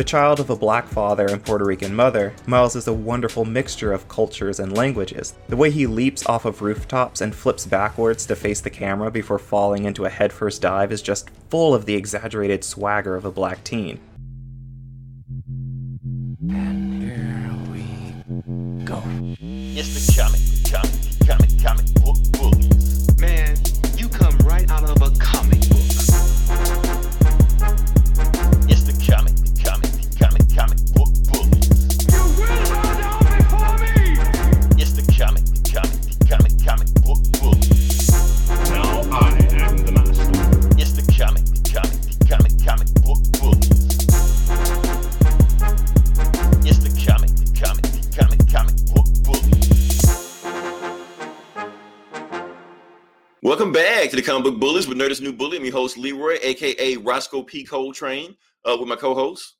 The child of a black father and Puerto Rican mother, Miles is a wonderful mixture of cultures and languages. The way he leaps off of rooftops and flips backwards to face the camera before falling into a headfirst dive is just full of the exaggerated swagger of a black teen. Comic Book Bullies with Nerdist New Bully. I'm your host Leroy, aka Roscoe P. Coltrane, uh, with my co-host.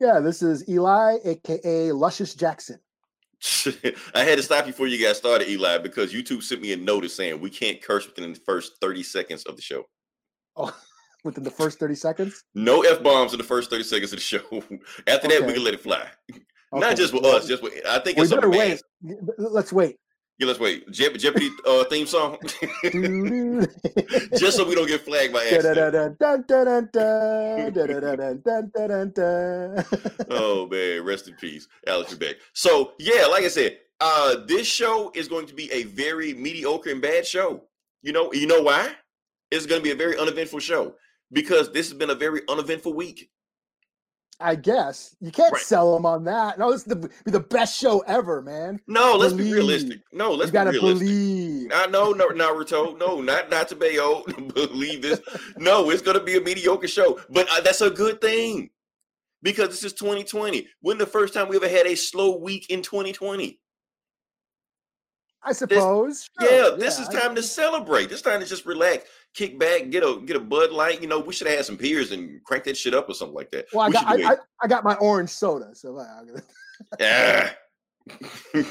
Yeah, this is Eli, aka Luscious Jackson. I had to stop you before you got started, Eli, because YouTube sent me a notice saying we can't curse within the first 30 seconds of the show. Oh, within the first 30 seconds? No F bombs in the first 30 seconds of the show. After that, we can let it fly. Okay, Not just with well, us, just with I think We it's better wait. Let's wait. Yeah, let's wait. Je- Jeopardy uh, theme song. just so we don't get flagged by accident. oh man, rest in peace, Alex Trebek. So yeah, like I said, uh, this show is going to be a very mediocre and bad show. You know, you know why? It's going to be a very uneventful show because this has been a very uneventful week. I guess you can't Right. sell them on that. No, this is the, be the best show ever, man. No, let's be realistic. No, let's you gotta be realistic. believe. I know, no, Naruto. No, not not to Bayo. Believe this. No, it's going to be a mediocre show, but uh, that's a good thing because this is 2020. When the first time we ever had a slow week in 2020? I suppose. Yeah, Sure, this is I- time to celebrate. This time to just relax, kick back, get a get a Bud Light. You know, we should have had some beers and crank that shit up or something like that. Well, I We got I, I. I got my orange soda, so I, Ah. oh,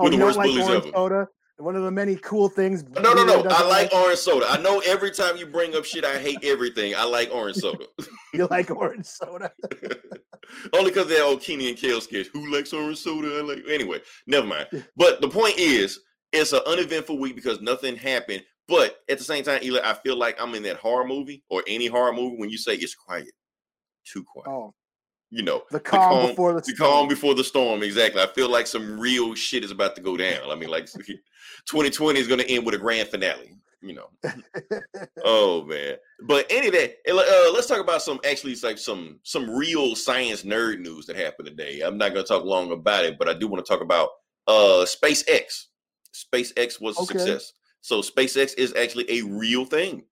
We're the you worst like bullies orange ever. soda? One of the many cool things. No, no, no. I like orange soda. I know every time you bring up shit, I hate everything. I like orange soda. You like orange soda? Only because that old Kenan and Kel sketch. Who likes orange soda? I like anyway. Never mind. But the point is, it's an uneventful week because nothing happened. But at the same time, Eli, I feel like I'm in that horror movie or any horror movie when you say it's quiet, too quiet. Oh, You know, the calm, before the, the storm. calm before the storm. Exactly. I feel like some real shit is about to go down. I mean, like 2020 is going to end with a grand finale. You know. oh man. But any of that, eh, uh, let's talk about some actually like some some real science nerd news that happened today. I'm not going to talk long about it, but I do want to talk about uh SpaceX. SpaceX was a Okay. success. So SpaceX is actually a real thing.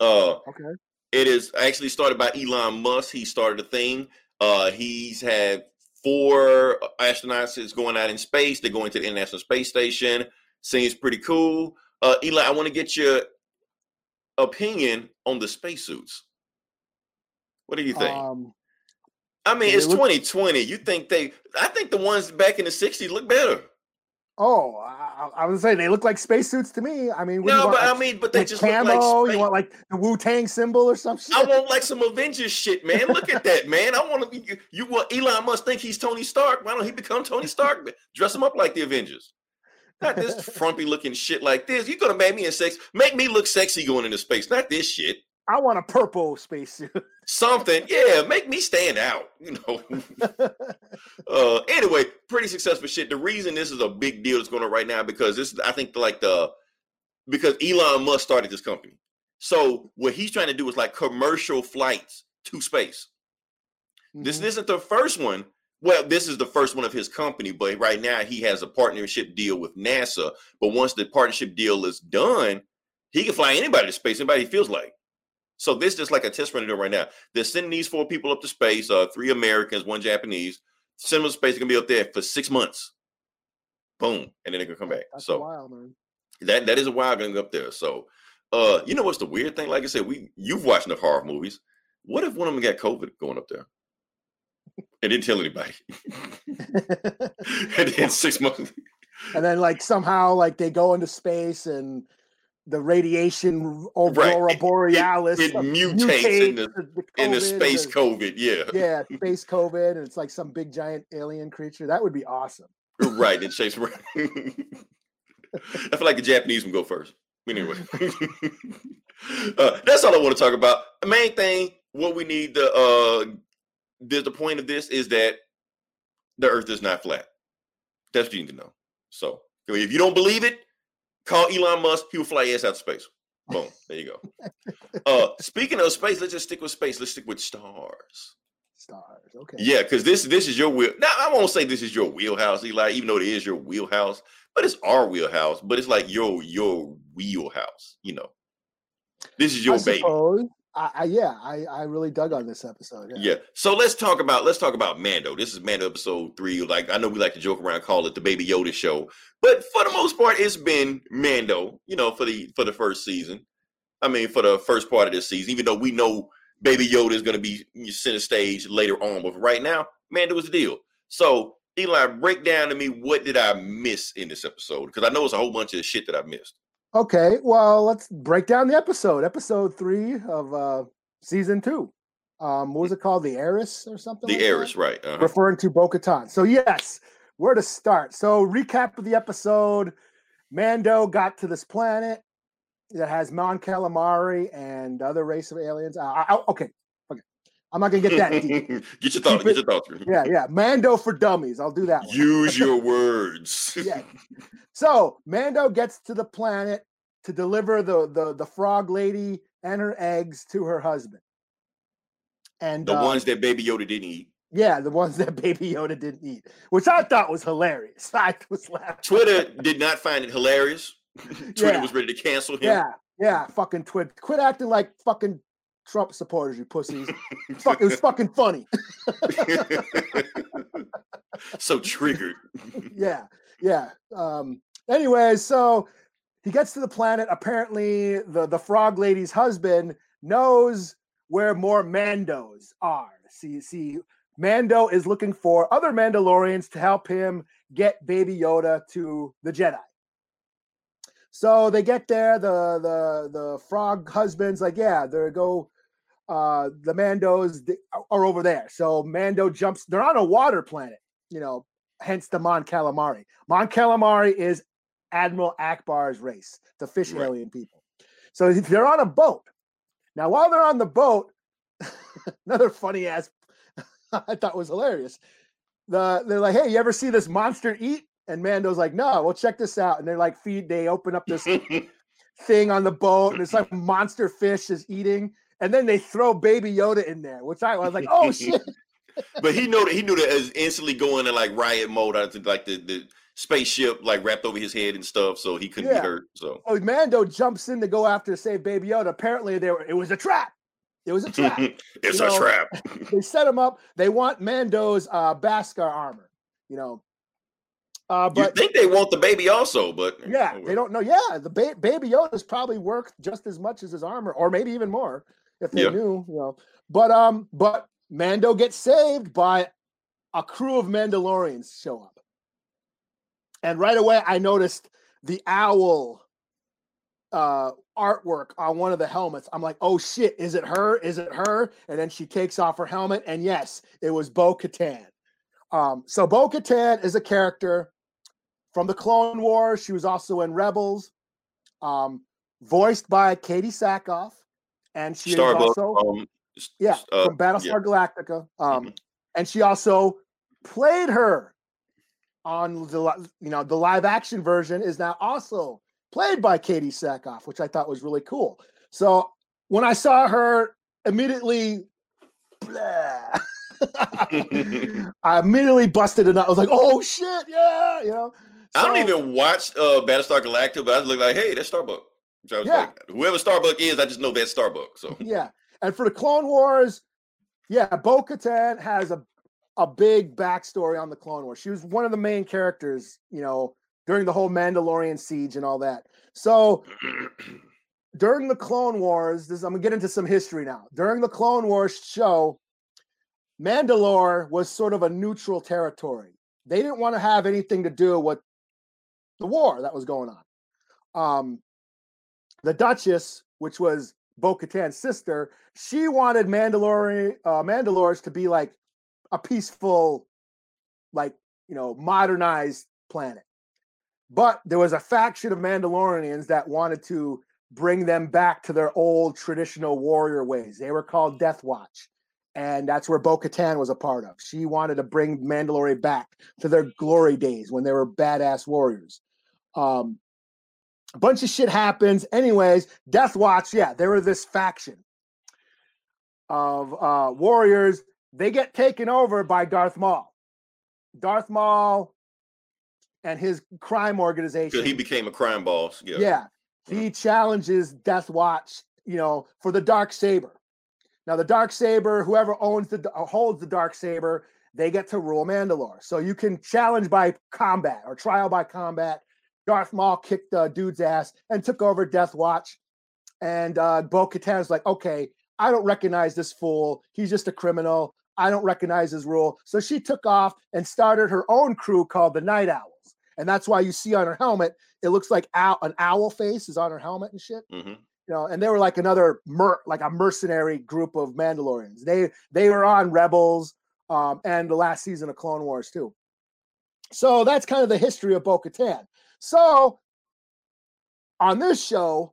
Uh okay. it is actually started by Elon Musk. He started a thing. Uh, he's had four astronauts going out in space. They're going to the International Space Station. Seems pretty cool. Uh, Eli, I want to get your opinion on the spacesuits. What do you think? Um, I mean, it's look- 2020. You think they? I think the ones back in the 60s look better. oh, I, I was saying they look like spacesuits to me. I mean, you No, but I mean, but they with just camo. look like. Oh you want like the Wu Tang symbol or some shit? I want like some Avengers shit, man. Look at that, man. I want to be you. Want Elon Musk think he's Tony Stark? Why don't he become Tony Stark? Dress him up like the Avengers. Not this frumpy looking shit like this. You're gonna make me a sex, make me look sexy going into space. Not this shit. I want a purple spacesuit. Something, yeah, make me stand out. You know. uh, anyway, pretty successful shit. The reason this is a big deal that's going on right now because this, I think, like the because Elon Musk started this company. So what he's trying to do is like commercial flights to space. This Mhm. isn't the first one. Well, this is the first one of his company, but right now he has a partnership deal with NASA. But once the partnership deal is done, he can fly anybody to space, anybody he feels like. So this is just like a test run to do right now. They're sending these four people up to space, uh, three Americans, one Japanese. Send them to space, they're gonna be up there for six months. Boom. And then they can come back. That's so wild, man. that that is a while going up there. So uh, you know what's the weird thing? Like I said, we you've watched enough horror movies. What if one of them got COVID going up there? And didn't tell anybody. and then six months. and then like somehow like they go into space and the radiation Right. aurora It- it- borealis it uh, mutates in the- the in the space the- COVID, yeah. yeah, space COVID, and it's like some big giant alien creature. That would be awesome. Right, and Chase. I feel like the Japanese would go first. Anyway, uh, that's all I want to talk about. The main thing, what we need the uh, the, the point of this is that the Earth is not flat. That's what you need to know. So if you don't believe it, call Elon Musk. He will fly ass out to space. Boom. There you go. Uh, speaking of space, let's just stick with space. Let's stick with stars. Stars. Okay. Yeah, because this this is your wheel. Now I won't say this is your wheelhouse, Eli, even though it is your wheelhouse, but it's our wheelhouse. But it's like your your wheelhouse. You know, this is your I baby. suppose. I, I yeah, I I really dug on this episode. Yeah. Yeah. So let's talk about let's talk about Mando. This is Mando episode three. Like I know we like to joke around, call it the Baby Yoda show, but for the most part, it's been Mando. You know, for the for the first season. I mean, for the first part of this season, even though we know Baby Yoda is going to be center stage later on, but right now, Mando was the deal. So Eli, break down to me what did I miss in this episode? Because I know it's a whole bunch of shit that I missed. Okay. Well, let's break down the episode. Episode three of uh season two. Um, what was it called? The Heiress or something? The like that? heiress, right? Uh-huh. referring to Bo Katan. So, yes, where to start? So, recap of the episode Mando got to this planet that has Mon Calamari and other race of aliens. Uh, I, okay. I'm not to get that deep. get your thoughts. Keep Get your thoughts. Yeah, yeah. Mando for dummies. I'll do that one. Use your words. yeah. So, Mando gets to the planet to deliver the, the, the frog lady and her eggs to her husband. And The uh, ones that Baby Yoda didn't eat. yeah, the ones that Baby Yoda didn't eat, which I thought was hilarious. I was laughing. Twitter did not find it hilarious. Twitter Yeah. was ready to cancel him. Yeah, yeah, fucking twit. Quit acting like fucking Trump supporters, you pussies. Fuck, it was fucking funny. so triggered. yeah, yeah. Um, anyways, so he gets to the planet. Apparently, the the frog lady's husband knows where more Mandos are. See, see, Mando is looking for other Mandalorians to help him get Baby Yoda to the Jedi. So they get there. The the the frog husband's like, yeah, there go. Uh, the Mandos are over there. So Mando jumps. They're on a water planet. You know, hence the Mon Calamari. Mon Calamari is Admiral Ackbar's race, the fish Right. alien people. So if they're on a boat. Now, while they're on the boat, another funny ass I thought was hilarious. The they're like, hey, you ever see this monster eat? And Mando's like, no, well, check this out. And they're like, feed, they open up this thing on the boat, and it's like monster fish is eating. And then they throw baby Yoda in there, which I was like, oh shit. but he knew that he knew that as instantly going in like riot mode out of like the, the spaceship like wrapped over his head and stuff, so he couldn't Yeah. be hurt. So Oh, Mando jumps in to go after save Baby Yoda. Apparently, they were it was a trap. It was a trap. it's You a know, trap. they set him up. They want Mando's uh beskar armor, you know. Uh, but you think they want the baby also, but yeah, oh, they don't know. Yeah, the ba- Baby Yoda's probably worth just as much as his armor, or maybe even more if they Yeah. knew, you know. But um, but Mando gets saved by a crew of Mandalorians show up, and right away I noticed the owl uh artwork on one of the helmets. I'm like, oh shit, is it her? Is it her? And then she takes off her helmet, and yes, it was Bo Katan. Um, so Bo Katan is a character from the Clone Wars. She was also in Rebels, um, voiced by Katee Sackhoff, and she Starbucks. is also um, yeah uh, from Battlestar Galactica. Um, Mhm. and she also played her on the you know the live action version is now also played by Katee Sackhoff, which I thought was really cool. So when I saw her, immediately, I immediately busted it. up. I was like, "Oh shit, yeah!" You know. I don't even watch uh Battlestar Galactica, but I look like, hey, that's Starbuck. So I was Yeah. like, whoever Starbuck is, I just know that's Starbuck. So yeah. And for the Clone Wars, yeah, Bo Katan has a, a big backstory on the Clone Wars. She was one of the main characters, you know, during the whole Mandalorian siege and all that. So during the Clone Wars, this I'm gonna get into some history now. During the Clone Wars show, Mandalore was sort of a neutral territory. They didn't want to have anything to do with the war that was going on. Um, the Duchess, which was Bo Katan's sister, she wanted Mandalorian uh, Mandalores to be like a peaceful, like you know, modernized planet. But there was a faction of Mandalorians that wanted to bring them back to their old traditional warrior ways. They were called Death Watch. And that's where Bo Katan was a part of. She wanted to bring Mandalore back to their glory days when they were badass warriors. Um, a bunch of shit happens. Anyways, Death Watch, yeah, they were this faction of uh, warriors. They get taken over by Darth Maul. Darth Maul and his crime organization. He became a crime boss. Yeah. Yeah. He challenges Death Watch, you know, for the dark saber. Now, the dark saber, whoever owns the uh, holds the dark saber, they get to rule Mandalore. So you can challenge by combat or trial by combat. Darth Maul kicked the dude's ass and took over Death Watch. And uh, Bo Katan's like, okay, I don't recognize this fool. He's just a criminal. I don't recognize his rule. So she took off and started her own crew called the Night Owls. And that's why you see on her helmet, it looks like owl, an owl face is on her helmet and shit. hmm You know, and they were like another mer- like a mercenary group of Mandalorians. They they were on Rebels um, and the last season of Clone Wars too. So that's kind of the history of Bo-Katan. So on this show,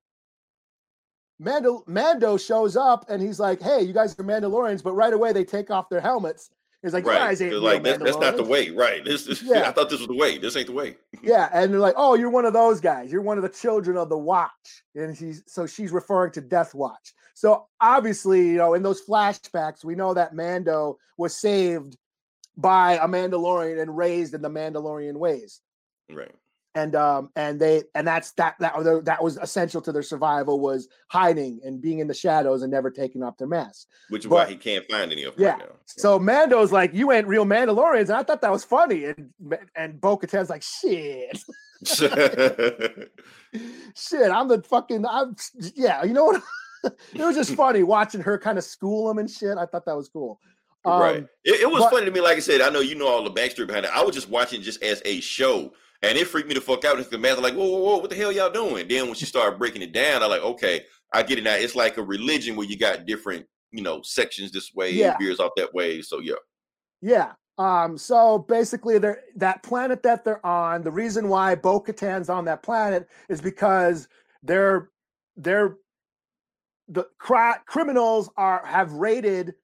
Mando, Mando shows up and he's like, "Hey, you guys are Mandalorians," but right away they take off their helmets. He's like, "You Right. guys ain't It's like that, that's not the way. Right. This is Yeah. I thought this was the way. This ain't the way. Yeah, and they're like, "Oh, you're one of those guys. You're one of the children of the Watch." And she's so she's referring to Death Watch. So obviously, you know, in those flashbacks, we know that Mando was saved by a Mandalorian and raised in the Mandalorian ways. Right. And um and they and that's that that that was essential to their survival was hiding and being in the shadows and never taking off their mask. Which is But- why he can't find any of them Yeah. right now. So Mando's like, "You ain't real Mandalorians," and I thought that was funny. And and Bo-Katan's like, "Shit." shit, I'm the fucking, I'm, yeah, you know what? it was just funny watching her kind of school him and shit. I thought that was cool. Um, right. It, it was but- funny to me. Like I said, I know you know all the backstory behind it. I was just watching just as a show, and it freaked me the fuck out. Because the man like, whoa, whoa, whoa, what the hell y'all doing? Then when she started breaking it down, I'm like, okay, I get it now. It's like a religion where you got different, you know, sections this way, Yeah. veers off that way. So yeah, Yeah. Um, so basically, they're that planet that they're on. The reason why Bo Katan's on that planet is because they're they're the cri- criminals are have raided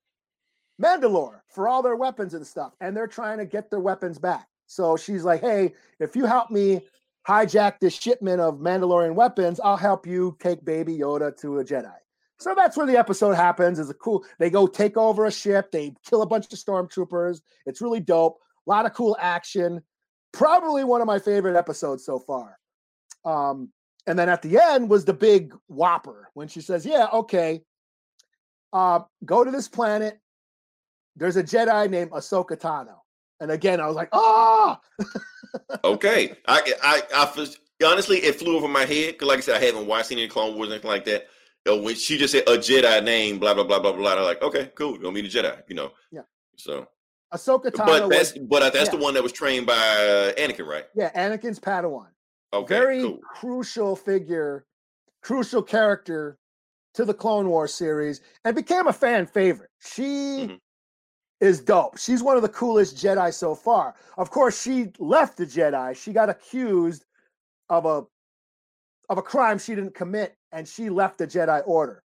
Mandalore for all their weapons and stuff, and they're trying to get their weapons back. So she's like, "Hey, if you help me hijack this shipment of Mandalorian weapons, I'll help you take Baby Yoda to a Jedi." So that's where the episode happens. Is a cool. They go take over a ship. They kill a bunch of stormtroopers. It's really dope. A lot of cool action. Probably one of my favorite episodes so far. Um, and then at the end was the big whopper when she says, "Yeah, okay, uh, go to this planet. There's a Jedi named Ahsoka Tano." And again, I was like, "Ah!" okay. I, I, I, honestly, it flew over my head because, like I said, I haven't watched any Clone Wars or anything like that. You know, when she just said a Jedi name, blah blah blah blah blah, I'm like, okay, cool, you gonna be the Jedi, you know. Yeah. So, Ahsoka Tano but that's was, but uh, that's the one that was trained by uh, Anakin, right? yeah, Anakin's Padawan. Okay, very cool. crucial figure, crucial character to the Clone Wars series, and became a fan favorite. She Mhm. Is dope. She's one of the coolest Jedi so far. Of course, she left the Jedi. She got accused of a of a crime she didn't commit, and she left the Jedi Order.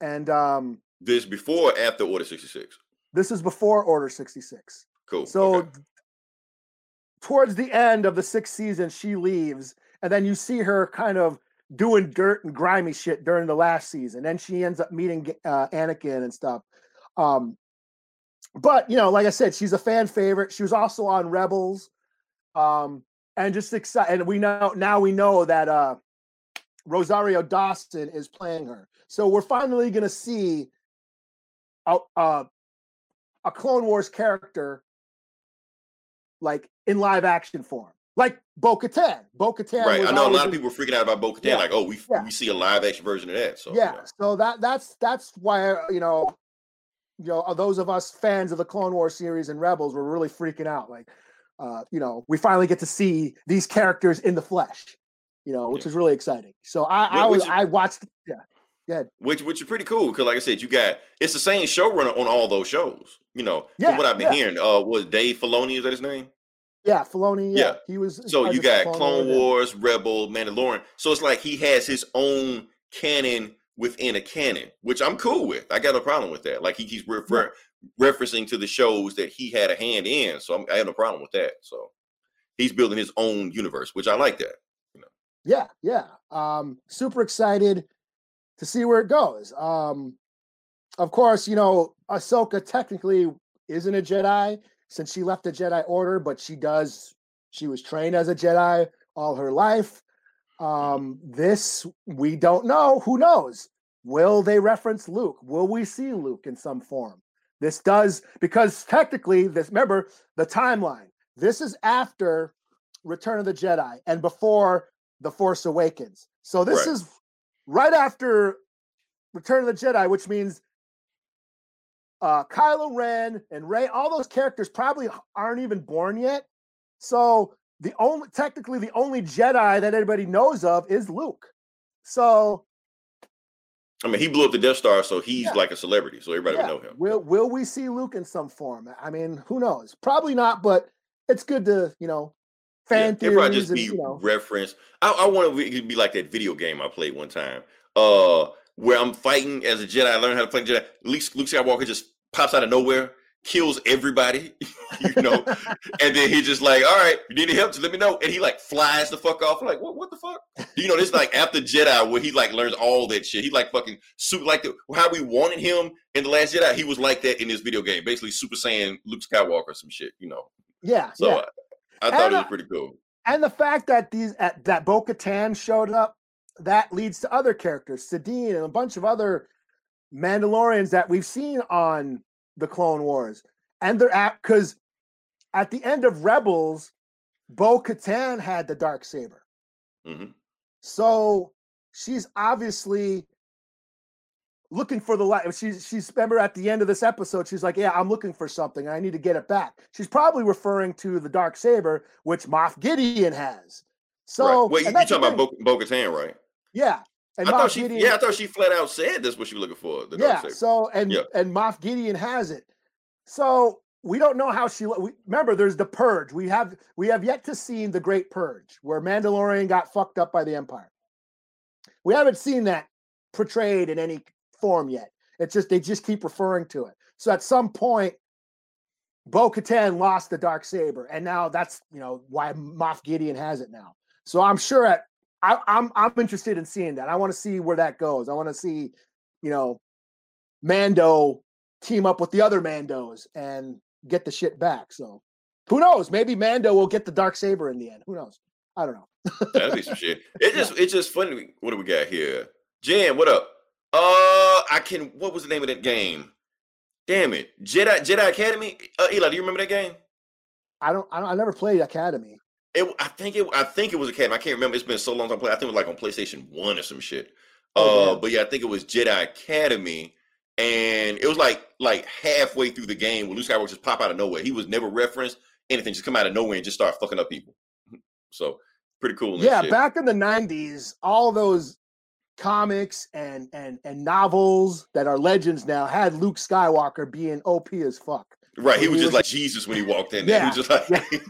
And um, This before or after Order sixty six. this is before Order sixty six. Cool. So okay. towards the end of the sixth season, she leaves, and then you see her kind of doing dirt and grimy shit during the last season. Then she ends up meeting uh, Anakin and stuff. Um, but you know, like I said, she's a fan favorite. She was also on Rebels, um, and just excited. And we know now we know that uh, Rosario Dawson is playing her. So we're finally going to see a, a a Clone Wars character like in live action form, like Bo Katan. Bo Katan. right. I know a lot of people were freaking out about Bo Katan, Yeah, like, oh, we yeah. we see a live action version of that. So yeah. So that that's that's why you know, you know, uh, those of us fans of the Clone Wars series and Rebels were really freaking out. Like, uh, you know, we finally get to see these characters in the flesh. you know, which Yeah. is really exciting. So I, I was I watched yeah. which which is pretty cool because, like I said, you got it's the same showrunner on all those shows. You know, Yeah, from what I've been yeah. hearing, uh, was Dave Filoni is that his name? Yeah, Filoni. Yeah, Yeah. he was. So you got Filoni Clone. Wars, Rebel, Mandalorian. So it's like he has his own canon within a canon, which I'm cool with. I got no problem with that. Like he keeps refer- referencing to the shows that he had a hand in. So I'm, I have no problem with that. So he's building his own universe, which I like that. Yeah, yeah. Um, super excited to see where it goes. Um, of course, you know, Ahsoka technically isn't a Jedi since she left the Jedi Order, but she does. She was trained as a Jedi all her life. Um, this we don't know. Who knows? Will they reference Luke? Will we see Luke in some form? This does because technically, this remember the timeline. This is after Return of the Jedi and before The Force Awakens. So this Right. is right after Return of the Jedi, which means uh, Kylo Ren and Rey, all those characters probably aren't even born yet. So the only, technically, the only Jedi that anybody knows of is Luke. So I mean, he blew up the Death Star, so he's Yeah. like a celebrity, so everybody yeah, would know him. will will we see Luke in some form? I mean, who knows? Probably not, but it's good to you know fan Yeah, theories just and be you know reference. I, I want to be like that video game I played one time, uh, where I'm fighting as a Jedi. I learned how to play Jedi. Luke, Luke Skywalker just pops out of nowhere, kills everybody, you know, and then he just like, all right, you need any help? Just let me know. And he like flies the fuck off. I'm like, what? What the fuck? You know, this is like after Jedi, where he like learns all that shit. He like fucking super like the how we wanted him in the Last Jedi. He was like that in this video game, basically Super Saiyan Luke Skywalker, some shit, you know. yeah, So yeah. I, I thought And, it uh, was pretty cool. and the fact that these at, that Bo Katan showed up, that leads to other characters, Sabine and a bunch of other Mandalorians that we've seen on the Clone Wars, and they're at because at the end of Rebels, Bo Katan had the dark saber, hmm so she's obviously looking for the light. She's she's remember at the end of this episode, she's like, "Yeah, I'm looking for something. I need to get it back." She's probably referring to the dark saber, which Moff Gideon has. So, right. well, you, and you that's the talking about thing. Bo Katan, right? yeah, and I Moff thought she, Gideon, yeah, I thought she flat out said that's what she was looking for. The yeah. So and Yeah. and Moff Gideon has it. So we don't know how she. We, remember, there's the purge. We have we have yet to see the Great Purge, where Mandalorian got fucked up by the Empire. We haven't seen that portrayed in any form yet. It's just they just keep referring to it. So at some point, Bo Katan lost the dark saber, and now that's you know why Moff Gideon has it now. So I'm sure at I, I'm I'm interested in seeing that. I want to see where that goes. I want to see, you know, Mando team up with the other Mandos and get the shit back. So who knows? Maybe Mando will get the dark saber in the end. Who knows? I don't know. That'd be some shit. It just it's just funny. What do we got here? Jan, what up? Uh, I can. What was the name of that game? Damn it, Jedi Jedi Academy. Uh, Eli, do you remember that game? I don't. I, don't, I never played Academy. It, I think it. I think it was a Academy. I can't remember. It's been so long. Time I played. I think it was like on PlayStation One or some shit. Oh, uh, damn. but yeah, I think it was Jedi Academy, and it was like like halfway through the game when Luke Skywalker just pop out of nowhere. He was never referenced anything. Just come out of nowhere and just start fucking up people. So pretty cool. Yeah, back in the '90s, all those comics and and and novels that are legends now had Luke Skywalker being OP as fuck. Right, he When was he just was- like Jesus when he walked in there. He was just like,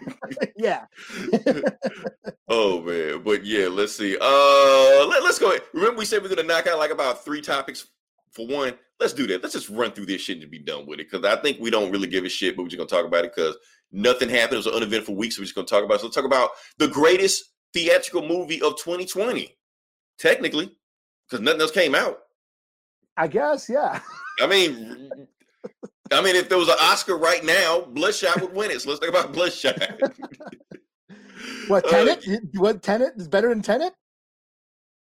yeah, oh man. But yeah, let's see. Uh, let, us go. ahead. Remember, we said we are gonna knock out like about three topics for one. Let's do that. Let's just run through this shit and be done with it because I think we don't really give a shit, but we're just gonna talk about it because nothing happened. It was an uneventful week, so we're just gonna talk about. It. So let's talk about the greatest theatrical movie of 2020, technically, because nothing else came out. I guess. Yeah. I mean, I mean, if there was an Oscar right now, Bloodshot would win it. So let's talk about Bloodshot. What Uh, Tenet? You- what Tenet is better than Tenet?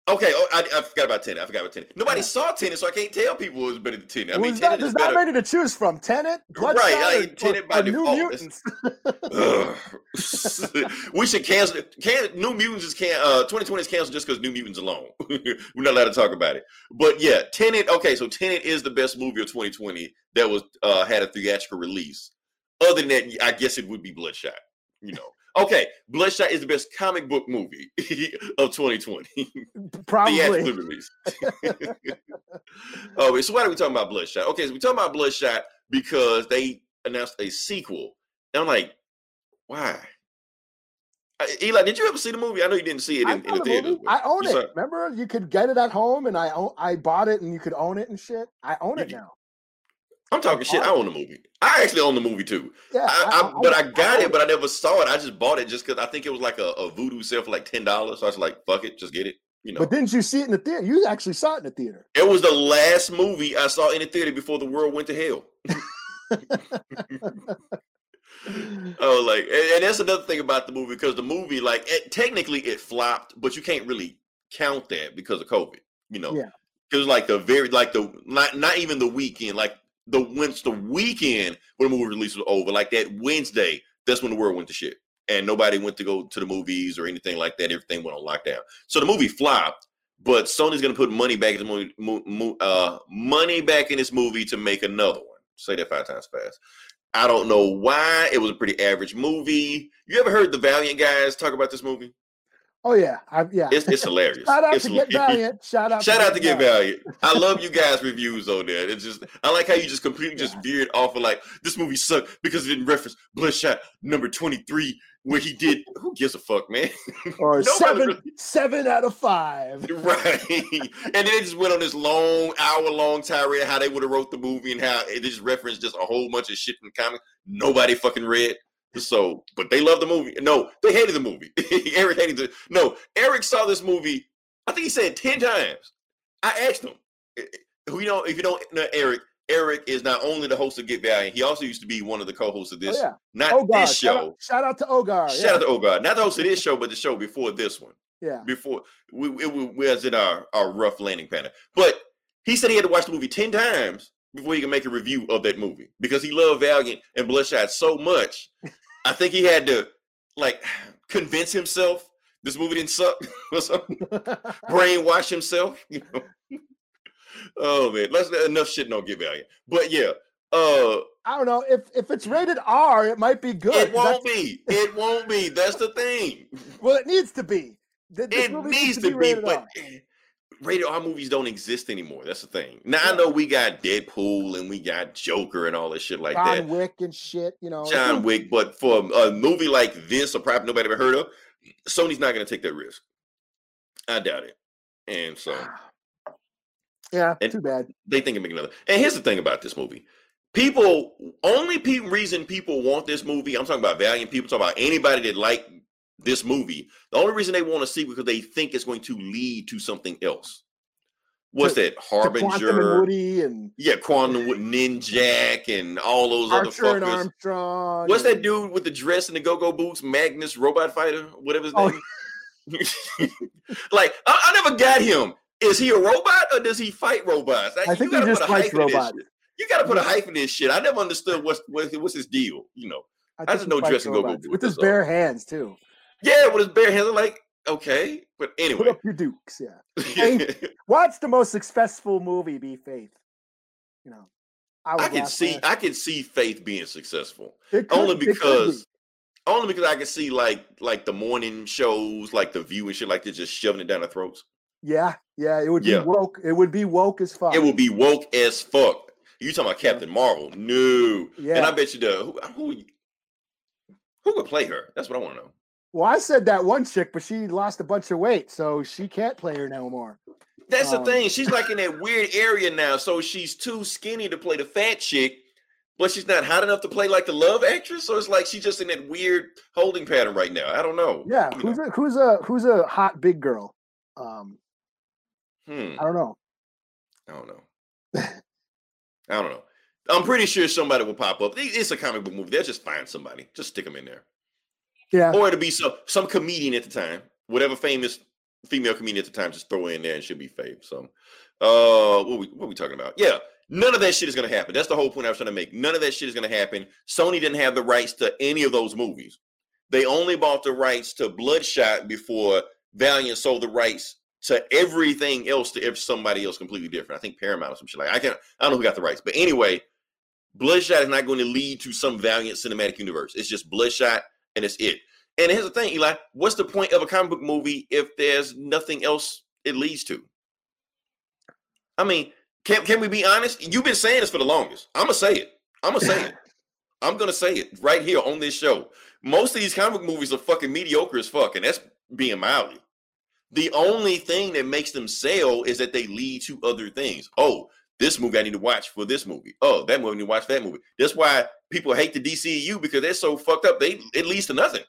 Okay, oh, I, I forgot about Tenet. I forgot about Tenet. Nobody Yeah. saw Tenet, so I can't tell people it was better than Tenet. I mean, there's not, Tenet is there's not many to choose from. Tenet, Right, Bloodshot, I or- Tenet by default. We should cancel. Can New Mutants is can uh 2020 is canceled just because New Mutants alone. We're not allowed to talk about it. But yeah, Tenet. Okay, so Tenet is the best movie of 2020 that was uh had a theatrical release. Other than that, I guess it would be Bloodshot. You know, Okay, Bloodshot is the best comic book movie of 2020. Probably. Theatrical release. oh, wait, so why are we talking about Bloodshot? Okay, so we're talking about Bloodshot because they announced a sequel. And I'm like, why? Eli, did you ever see the movie? I know you didn't see it in, in the the theater. I own you it. Remember, you could get it at home, and I own, I bought it, and you could own it and shit. I own it now. I'm talking shit. I own the movie. I actually own the movie too. Yeah, I, I, but I got it, but I never saw it. I just bought it just because I think it was like a, a Vudu sale for like ten dollars. So I was like, "Fuck it, just get it." You know, But didn't you see it in the theater? You actually saw it in the theater. it was the last movie I saw in the theater before the world went to hell. Oh, like, and, and that's another thing about the movie because the movie, like, it, technically it flopped, but you can't really count that because of COVID. You know, Yeah. because like the very, like the not not even the weekend, like the once the weekend when the movie release was over, like that Wednesday, that's when the world went to shit, and nobody went to go to the movies or anything like that. Everything went on lockdown, so the movie flopped. But Sony's gonna put money back in the movie, mo- mo- uh, money back in this movie to make another one. Say that five times fast. I don't know why. It was a pretty average movie. You ever heard the Valiant guys talk about this movie? Oh yeah, I, yeah. It's, it's hilarious. Shout out It's to Get. Valiant. Shout out. Shout out to Get Valiant. I love you guys' reviews on there. It's just I like how you just completely just Yeah. veered off of like this movie sucked because it didn't reference Bloodshot number 23 where he did who gives a fuck, man? Or seven, really- seven out of five. right. and then they just went on this long, hour long tirade how they would have wrote the movie and how it just referenced just a whole bunch of shit in the comic nobody fucking read. So, but they love the movie. No, they hated the movie. Eric hated the no. Eric saw this movie. I think he said ten times. I asked him. Who you know? If you don't know Eric, Eric is not only the host of Get Valiant. He also used to be one of the co-hosts of Oh this, yeah. not Ogar. this Shout show. out, shout out to Ogar. Shout yeah. out to Oh God, not the host of this show, but the show before this one yeah. before we, we, we was in our, our rough landing pattern. But he said he had to watch the movie 10 times before he can make a review of that movie because he loved Valiant and Bloodshot so much. I think he had to like convince himself this movie didn't suck or something, brainwash himself, you know. Oh man, let's enough shit don't get Valiant. But yeah, uh I don't know if if it's rated R, it might be good. it won't be. It won't be. That's the thing. Well, it needs to be. This it movie needs to be, rated but rated R movies don't exist anymore. That's the thing. Now I know we got Deadpool and we got Joker and all this shit like John that. John Wick and shit. You know. John Wick, but for a movie like this, or probably nobody ever heard of, Sony's not going to take that risk. I doubt it. And so Yeah. And- too bad. they think of making another. And here's the thing about this movie. People, only pe- reason people want this movie, I'm talking about Valiant people, talking about anybody that like this movie. The only reason they want to see because they think it's going to lead to something else. What's To- that? And Harbinger. Woody and Yeah, Quantum with Ninjak and all those other Archer and fuckers. Armstrong. What's and- that dude with the dress and the go-go boots? Magnus Robot Fighter, whatever his Oh, name. like I, I never got him. Is he a robot or does he fight robots? Like, I you think he gotta just put a fights hyphen in this robots. shit. You got to put a hyphen in this shit. I never understood what's what, what's his deal. You know, I think just he know fights dress and go-go boots, with his bare hands too. Yeah, with his bare hands. I'm like, okay, but anyway, Put up your dukes. Yeah. Hey, What's the most successful movie? Be Faith. You know. I was can see night. I can see Faith being successful. Could- only could be. because only because I can see like like the morning shows like the view and shit like this just shoving it down their throats. Yeah, yeah, it would Yeah. be woke. It would be woke as fuck. It would be woke as fuck. You talking about Captain Marvel? No. Yeah. And I bet you the who who, who would play her? That's what I want to know. Well, I said that one chick, but she lost a bunch of weight, so she can't play her no more. That's Um, the thing. She's like in that weird area now, so she's too skinny to play the fat chick, but she's not hot enough to play like the love actress. So it's like she's just in that weird holding pattern right now. I don't know. Yeah, You who's know. a who's a who's a hot big girl? Um, Hmm. I don't know. I don't know. I don't know. I'm pretty sure somebody will pop up. It's a comic book movie. They'll just find somebody. Just stick them in there. Yeah, Or it'll be some some comedian at the time. Whatever famous female comedian at the time, just throw in there and she'll be fave. So uh what we what we talking about? Yeah. None of that shit is gonna happen. That's the whole point I was trying to make. None of that shit is gonna happen. Sony didn't have the rights to any of those movies. They only bought the rights to Bloodshot before Valiant sold the rights to everything else to ev- somebody else completely different. I think Paramount or some shit like I can't I don't know who got the rights. But anyway, Bloodshot is not going to lead to some Valiant cinematic universe. It's just Bloodshot and it's it. And here's the thing, Eli. What's the point of a comic book movie if there's nothing else it leads to? I mean, can can we be honest? You've been saying this for the longest. I'm gonna say it. I'm gonna say it. I'm gonna say it right here on this show. Most of these comic book movies are fucking mediocre as fuck, and that's being mildly. The only thing that makes them sell is that they lead to other things. Oh, this movie I need to watch for this movie. Oh, that movie I need to watch that movie. That's why people hate the DCU because they're so fucked up. They it leads to nothing,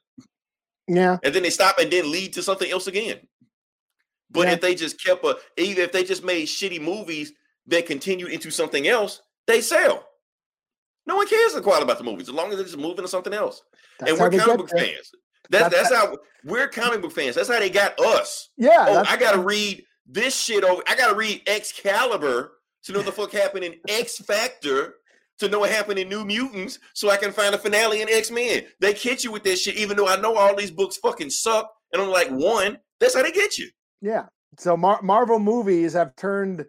Yeah. and then they stop and then lead to something else again. But Yeah. if they just kept a, even if they just made shitty movies that continued into something else, they sell. No one cares the quality about the movies as long as they're just moving to something else. That's and we're comic book there. fans. That's That's that's how we're comic book fans. That's how they got us. Yeah. Oh, I gotta read this shit over. I gotta read Excalibur to know what the fuck happened in X Factor to know what happened in New Mutants, so I can find a finale in X Men. They catch you with this shit, even though I know all these books fucking suck, and I'm like one. That's how they get you. Yeah. So Mar- Marvel movies have turned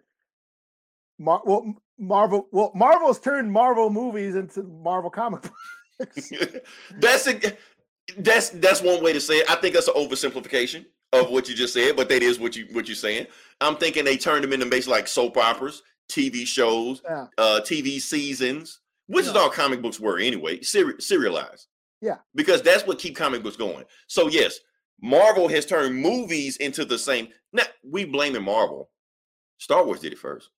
Mar- well, Marvel well Marvel's turned Marvel movies into Marvel comic books. that's a that's that's one way to say it. I think that's an oversimplification of what you just said, but that is what you what you're saying. I'm thinking they turned them into basically like soap operas, TV shows, Yeah. uh, TV seasons, which is all comic books were anyway, seri- serialized. Yeah. because that's what keep comic books going. So yes, Marvel has turned movies into the same. Now we blaming Marvel. Star Wars did it first.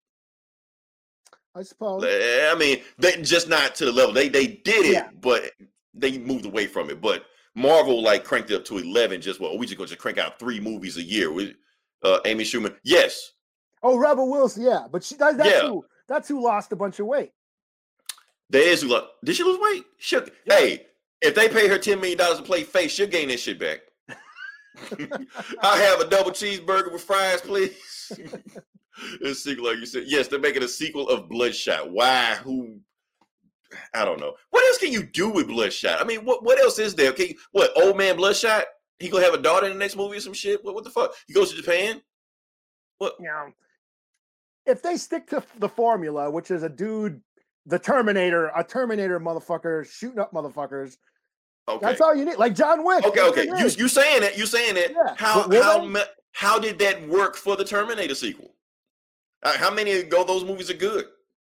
I suppose. I mean, they just not to the level. They they did it, Yeah. but they moved away from it. But Marvel like cranked it up to eleven. Just well, we just gonna just crank out three movies a year with uh, Amy Schumer. Yes, Oh, Rebel Wilson, yeah, but she that, that's Yeah. who that's who lost a bunch of weight. there is. Like, did she lose weight? She, Yeah. Hey, if they pay her ten million dollars to play Faith, she'll gain that shit back. I'll have a double cheeseburger with fries, please. it's sequel, like you said. Yes, they're making a sequel of Bloodshot. Why? Who? I don't know. What else can you do with Bloodshot? I mean, what what else is there? Okay, what old man Bloodshot? He gonna have a daughter in the next movie or some shit? What what the fuck? He goes to Japan? What? You know, if they stick to the formula, which is a dude, the Terminator, a Terminator motherfucker shooting up motherfuckers, Okay. that's all you need. Like John Wick. Okay, okay. You you saying it? You saying it? Yeah, How how they? how did that work for the Terminator sequel? Uh, how many ago those movies are good?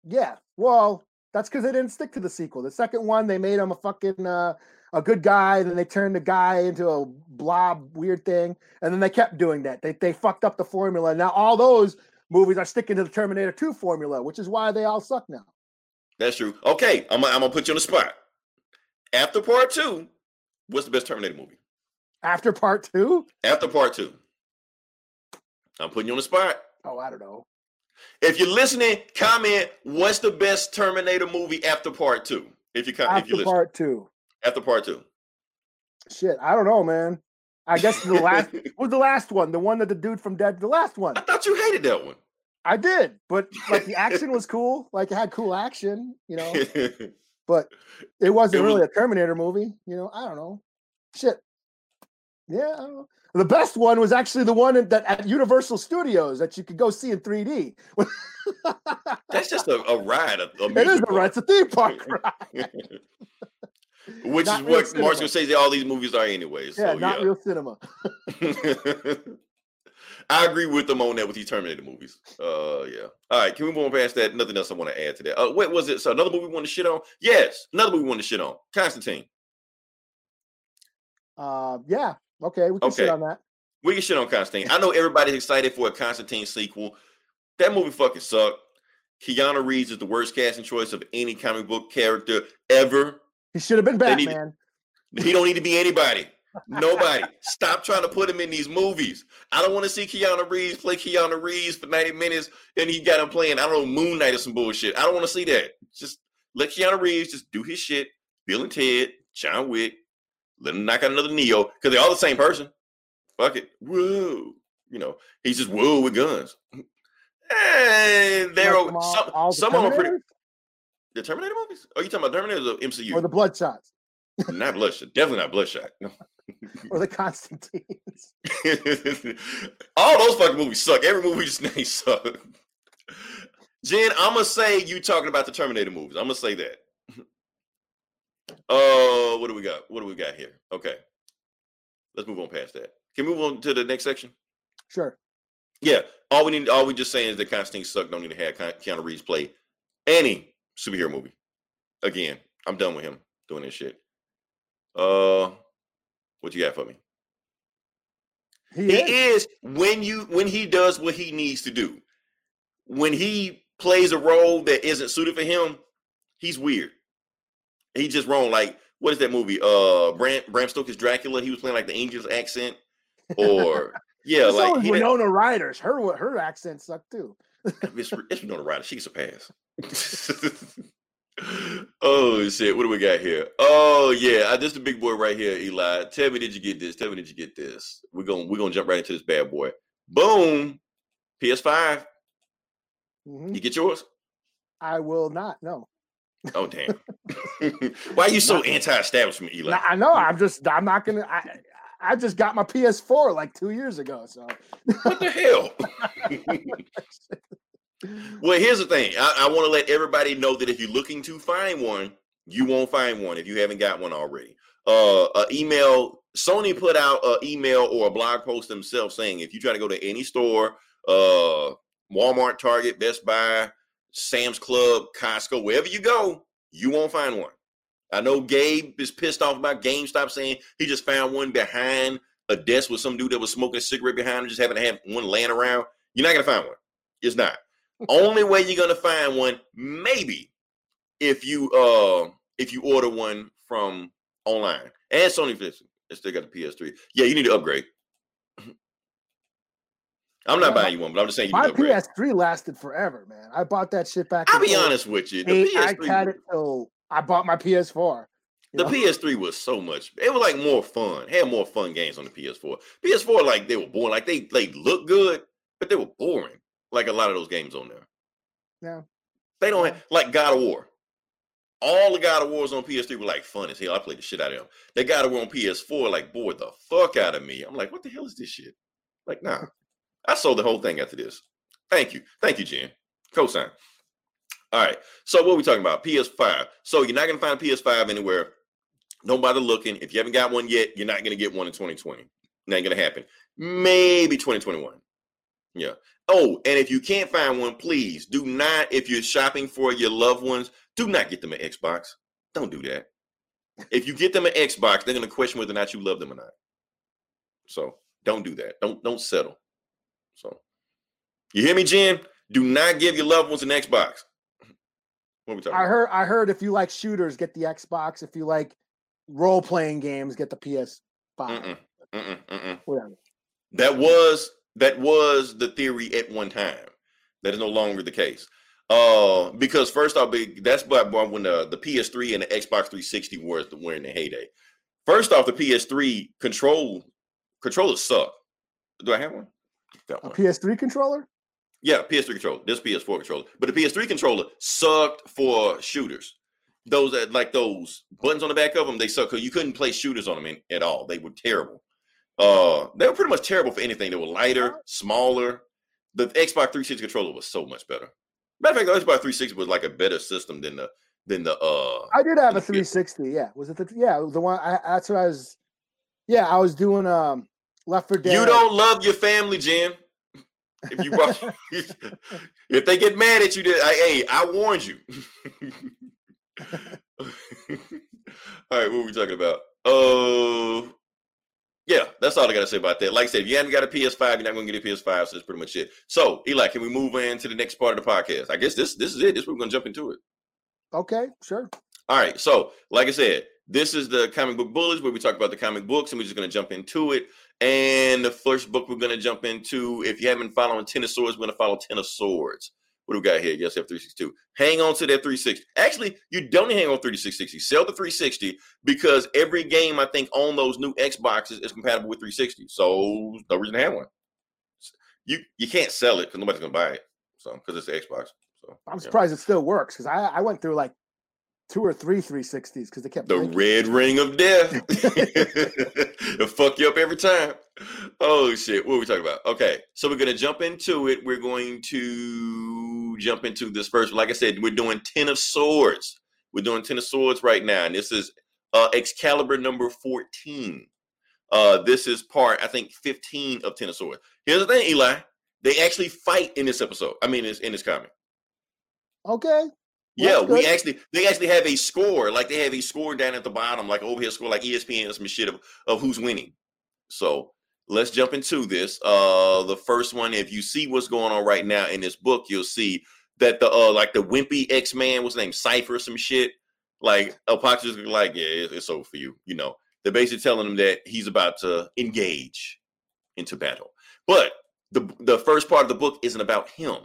Yeah. Well, that's because they didn't stick to the sequel. The second one, they made him a fucking uh, a good guy. Then they turned the guy into a blob weird thing, and then they kept doing that. They they fucked up the formula. Now all those movies are sticking to the Terminator 2 formula, which is why they all suck now. That's true. Okay, I'm, I'm gonna put you on the spot. After part two, what's the best Terminator movie? After part two, After part two, I'm putting you on the spot. oh, I don't know. If you're listening, comment what's the best Terminator movie after part two. If you com- if you After listen part two, after part two, shit, I don't know, man. I guess the last was the last one, the one that the dude from Dead, the last one. I thought you hated that one. I did, but like the action was cool. Like it had cool action, you know. but it wasn't It was- really a Terminator movie. You know, I don't know. Shit. Yeah, I don't know. The best one was actually the one that at Universal Studios that you could go see in 3D. That's just a, a ride. A, a it is a ride. It's a theme park ride. Which Not is what Mark's cinema. gonna say all these movies are anyway. Yeah, So not yeah. real cinema. I agree with them on that with these Terminator movies. Uh, yeah. All right, can we move on past that? Nothing else I want to add to that. Uh, what was it? So another movie we want to shit on? Yes, another movie we want to shit on. Constantine. Uh, yeah. Okay, we can Okay. sit on that. We can shit on Constantine. I know everybody's excited for a Constantine sequel. That movie fucking sucked. Keanu Reeves is the worst casting choice of any comic book character ever. He should have been need- Batman. He don't need to be anybody. Nobody. Stop trying to put him in these movies. I don't want to see Keanu Reeves play Keanu Reeves for 90 minutes and he got him playing, I don't know, Moon Knight or some bullshit. I don't want to see that. Just let Keanu Reeves just do his shit. Bill and Ted, John Wick, let him knock out another Neo because they're all the same person. Fuck it. Whoa. You know, he's just whoa with guns. And they're Like all- some, the some of them are pretty. The Terminator movies? Are you talking about Terminator or MCU? or the Bloodshots not Bloodshot. Definitely not Bloodshot. No. or the Constantines. All those fucking movies suck. Every movie just name suck. Jen, I'm gonna say you talking about the Terminator movies. I'm gonna say that. Uh, what do we got? What do we got here? Okay. let's move on past that. Can we move on to the next section? Sure. Yeah, all we need, all we just saying is that Constantine sucked. Don't need to have Ke- Keanu Reeves play any superhero movie again. I'm done with him doing this shit. Uh, what you got for me? He, He is. is when you when he does what he needs to do. When he plays a role that isn't suited for him, he's weird. He just wrong. Like what is that movie? Uh, Bram Bram Stoker's Dracula. He was playing like the Angel's accent, or yeah, so like he, Winona Ryder's. Her her accent sucked too. it's, it's Winona Ryder. She gets a pass. Oh shit! What do we got here? Oh yeah, uh, this the big boy right here, Eli. Tell me, did you get this? Tell me, did you get this? We're gonna we're gonna jump right into this bad boy. Boom! PS5. Mhm. You get yours? I will not. No. Oh damn! Why are you so anti-establishment, Eli? I know. I'm just. I'm not gonna. I, I just got my PS4 like two years ago. So What the hell? well, here's the thing. I, I want to let everybody know that if you're looking to find one, you won't find one if you haven't got one already. Uh, a email. Sony put out an email or a blog post themselves saying if you try to go to any store, uh, Walmart, Target, Best Buy, Sam's Club, Costco, wherever you go, you won't find one. I know Gabe is pissed off about GameStop saying he just found one behind a desk with some dude that was smoking a cigarette behind him, just having to have one laying around. You're not gonna find one. It's not. Only way you're gonna find one, maybe, if you uh if you order one from online. And Sony Flips, it still got the PS3. Yeah, you need to upgrade. I'm not Yeah, buying you one, but I'm just saying you my need to upgrade. PS3 lasted forever, man. I bought that shit back. I'll be honest with you. The eight. I PS3 had it till I bought my PS4. The know? PS3 was so much. It was like more fun. Had more fun games on the PS4. PS4 like they were boring. Like they they look good, but they were boring. Like a lot of those games on there. Yeah. They don't have like God of War. All the God of Wars on PS3 were like fun as hell. I played the shit out of them. They God of War on PS4 like bored the fuck out of me. I'm like, what the hell is this shit? Like, nah. I sold the whole thing after this. Thank you. Thank you, Jen. Cosign. All right. So what are we talking about? PS5. So you're not gonna find a PS5 anywhere. Don't bother looking. If you haven't got one yet, you're not gonna get one in 2020. Not gonna happen. Maybe 2021. Yeah. Oh, and if you can't find one, please do not. If you're shopping for your loved ones, do not get them an Xbox. Don't do that. If you get them an Xbox, they're gonna question whether or not you love them or not. So don't do that. Don't don't settle. So you hear me, Jen? Do not give your loved ones an Xbox. What are we talking I about? heard. I heard if you like shooters, get the Xbox. If you like role playing games, get the PS5. Mm-mm, mm-mm, mm-mm. Whatever. That was that was the theory at one time. That is no longer the case. Uh, because first off, that's but when the, the PS3 and the Xbox 360 were were in the heyday. First off, the PS3 control controllers suck. Do I have one? Got A. PS3 controller? Yeah, PS3 controller. This PS4 controller, but the PS3 controller sucked for shooters. Those that like those buttons on the back of them, they suck because you couldn't play shooters on them in, at all. They were terrible. Uh, they were pretty much terrible for anything. They were lighter, smaller. The Xbox 360 controller was so much better. Matter of fact, the Xbox 360 was like a better system than the than the uh. I did have a Yeah. 360. Yeah, was it the yeah the one? I, that's what I was. Yeah, I was doing um Left 4 Dead. You don't love your family, Jim. If you brought, if they get mad at you, then I, hey, I warned you. all right, what are we talking about? Uh, yeah, that's all I gotta say about that. Like I said, if you haven't got a PS5, you're not gonna get a PS5, so that's pretty much it. So, Eli, can we move into the next part of the podcast? I guess this this is it. This we're gonna jump into it. Okay, sure. All right. So, like I said, this is the comic book bullies where we talk about the comic books and we're just going to jump into it. And the first book we're going to jump into, if you haven't followed Ten of Swords, we're going to follow Ten of Swords. What do we got here? Yes, F362. Hang on to that 360. Actually, you don't hang on 360. Sell the 360 because every game I think on those new Xboxes is compatible with 360. So no reason to have one. You you can't sell it because nobody's gonna buy it. So because it's the Xbox. So I'm yeah. surprised it still works because I I went through like two or three 360s because they kept The blinking. red ring of death. It'll fuck you up every time. Oh shit. What are we talking about? Okay. So we're gonna jump into it. We're going to jump into this first. Like I said, we're doing Ten of Swords. We're doing Ten of Swords right now. And this is uh Excalibur number 14. Uh, this is part, I think, 15 of Ten of Swords. Here's the thing, Eli. They actually fight in this episode. I mean, it's in this comic. Okay. Yeah, we actually they actually have a score, like they have a score down at the bottom, like overhead score, like ESPN some shit of, of who's winning. So let's jump into this. Uh the first one, if you see what's going on right now in this book, you'll see that the uh like the wimpy X-Man, was his name, Cypher, some shit. Like Apocalypse like, yeah, it's, it's over for you. You know, they're basically telling him that he's about to engage into battle. But the the first part of the book isn't about him.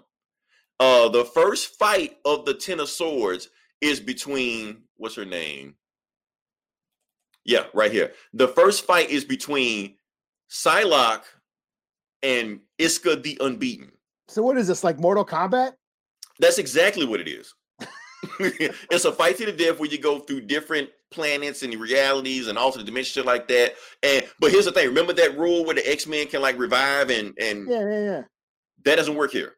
Uh, the first fight of the Ten of Swords is between what's her name? Yeah, right here. The first fight is between Psylocke and Isca the Unbeaten. So what is this like Mortal Kombat? That's exactly what it is. it's a fight to the death where you go through different planets and realities and alternate dimensions like that. And but here's the thing: remember that rule where the X Men can like revive and and Yeah, yeah, yeah. that doesn't work here.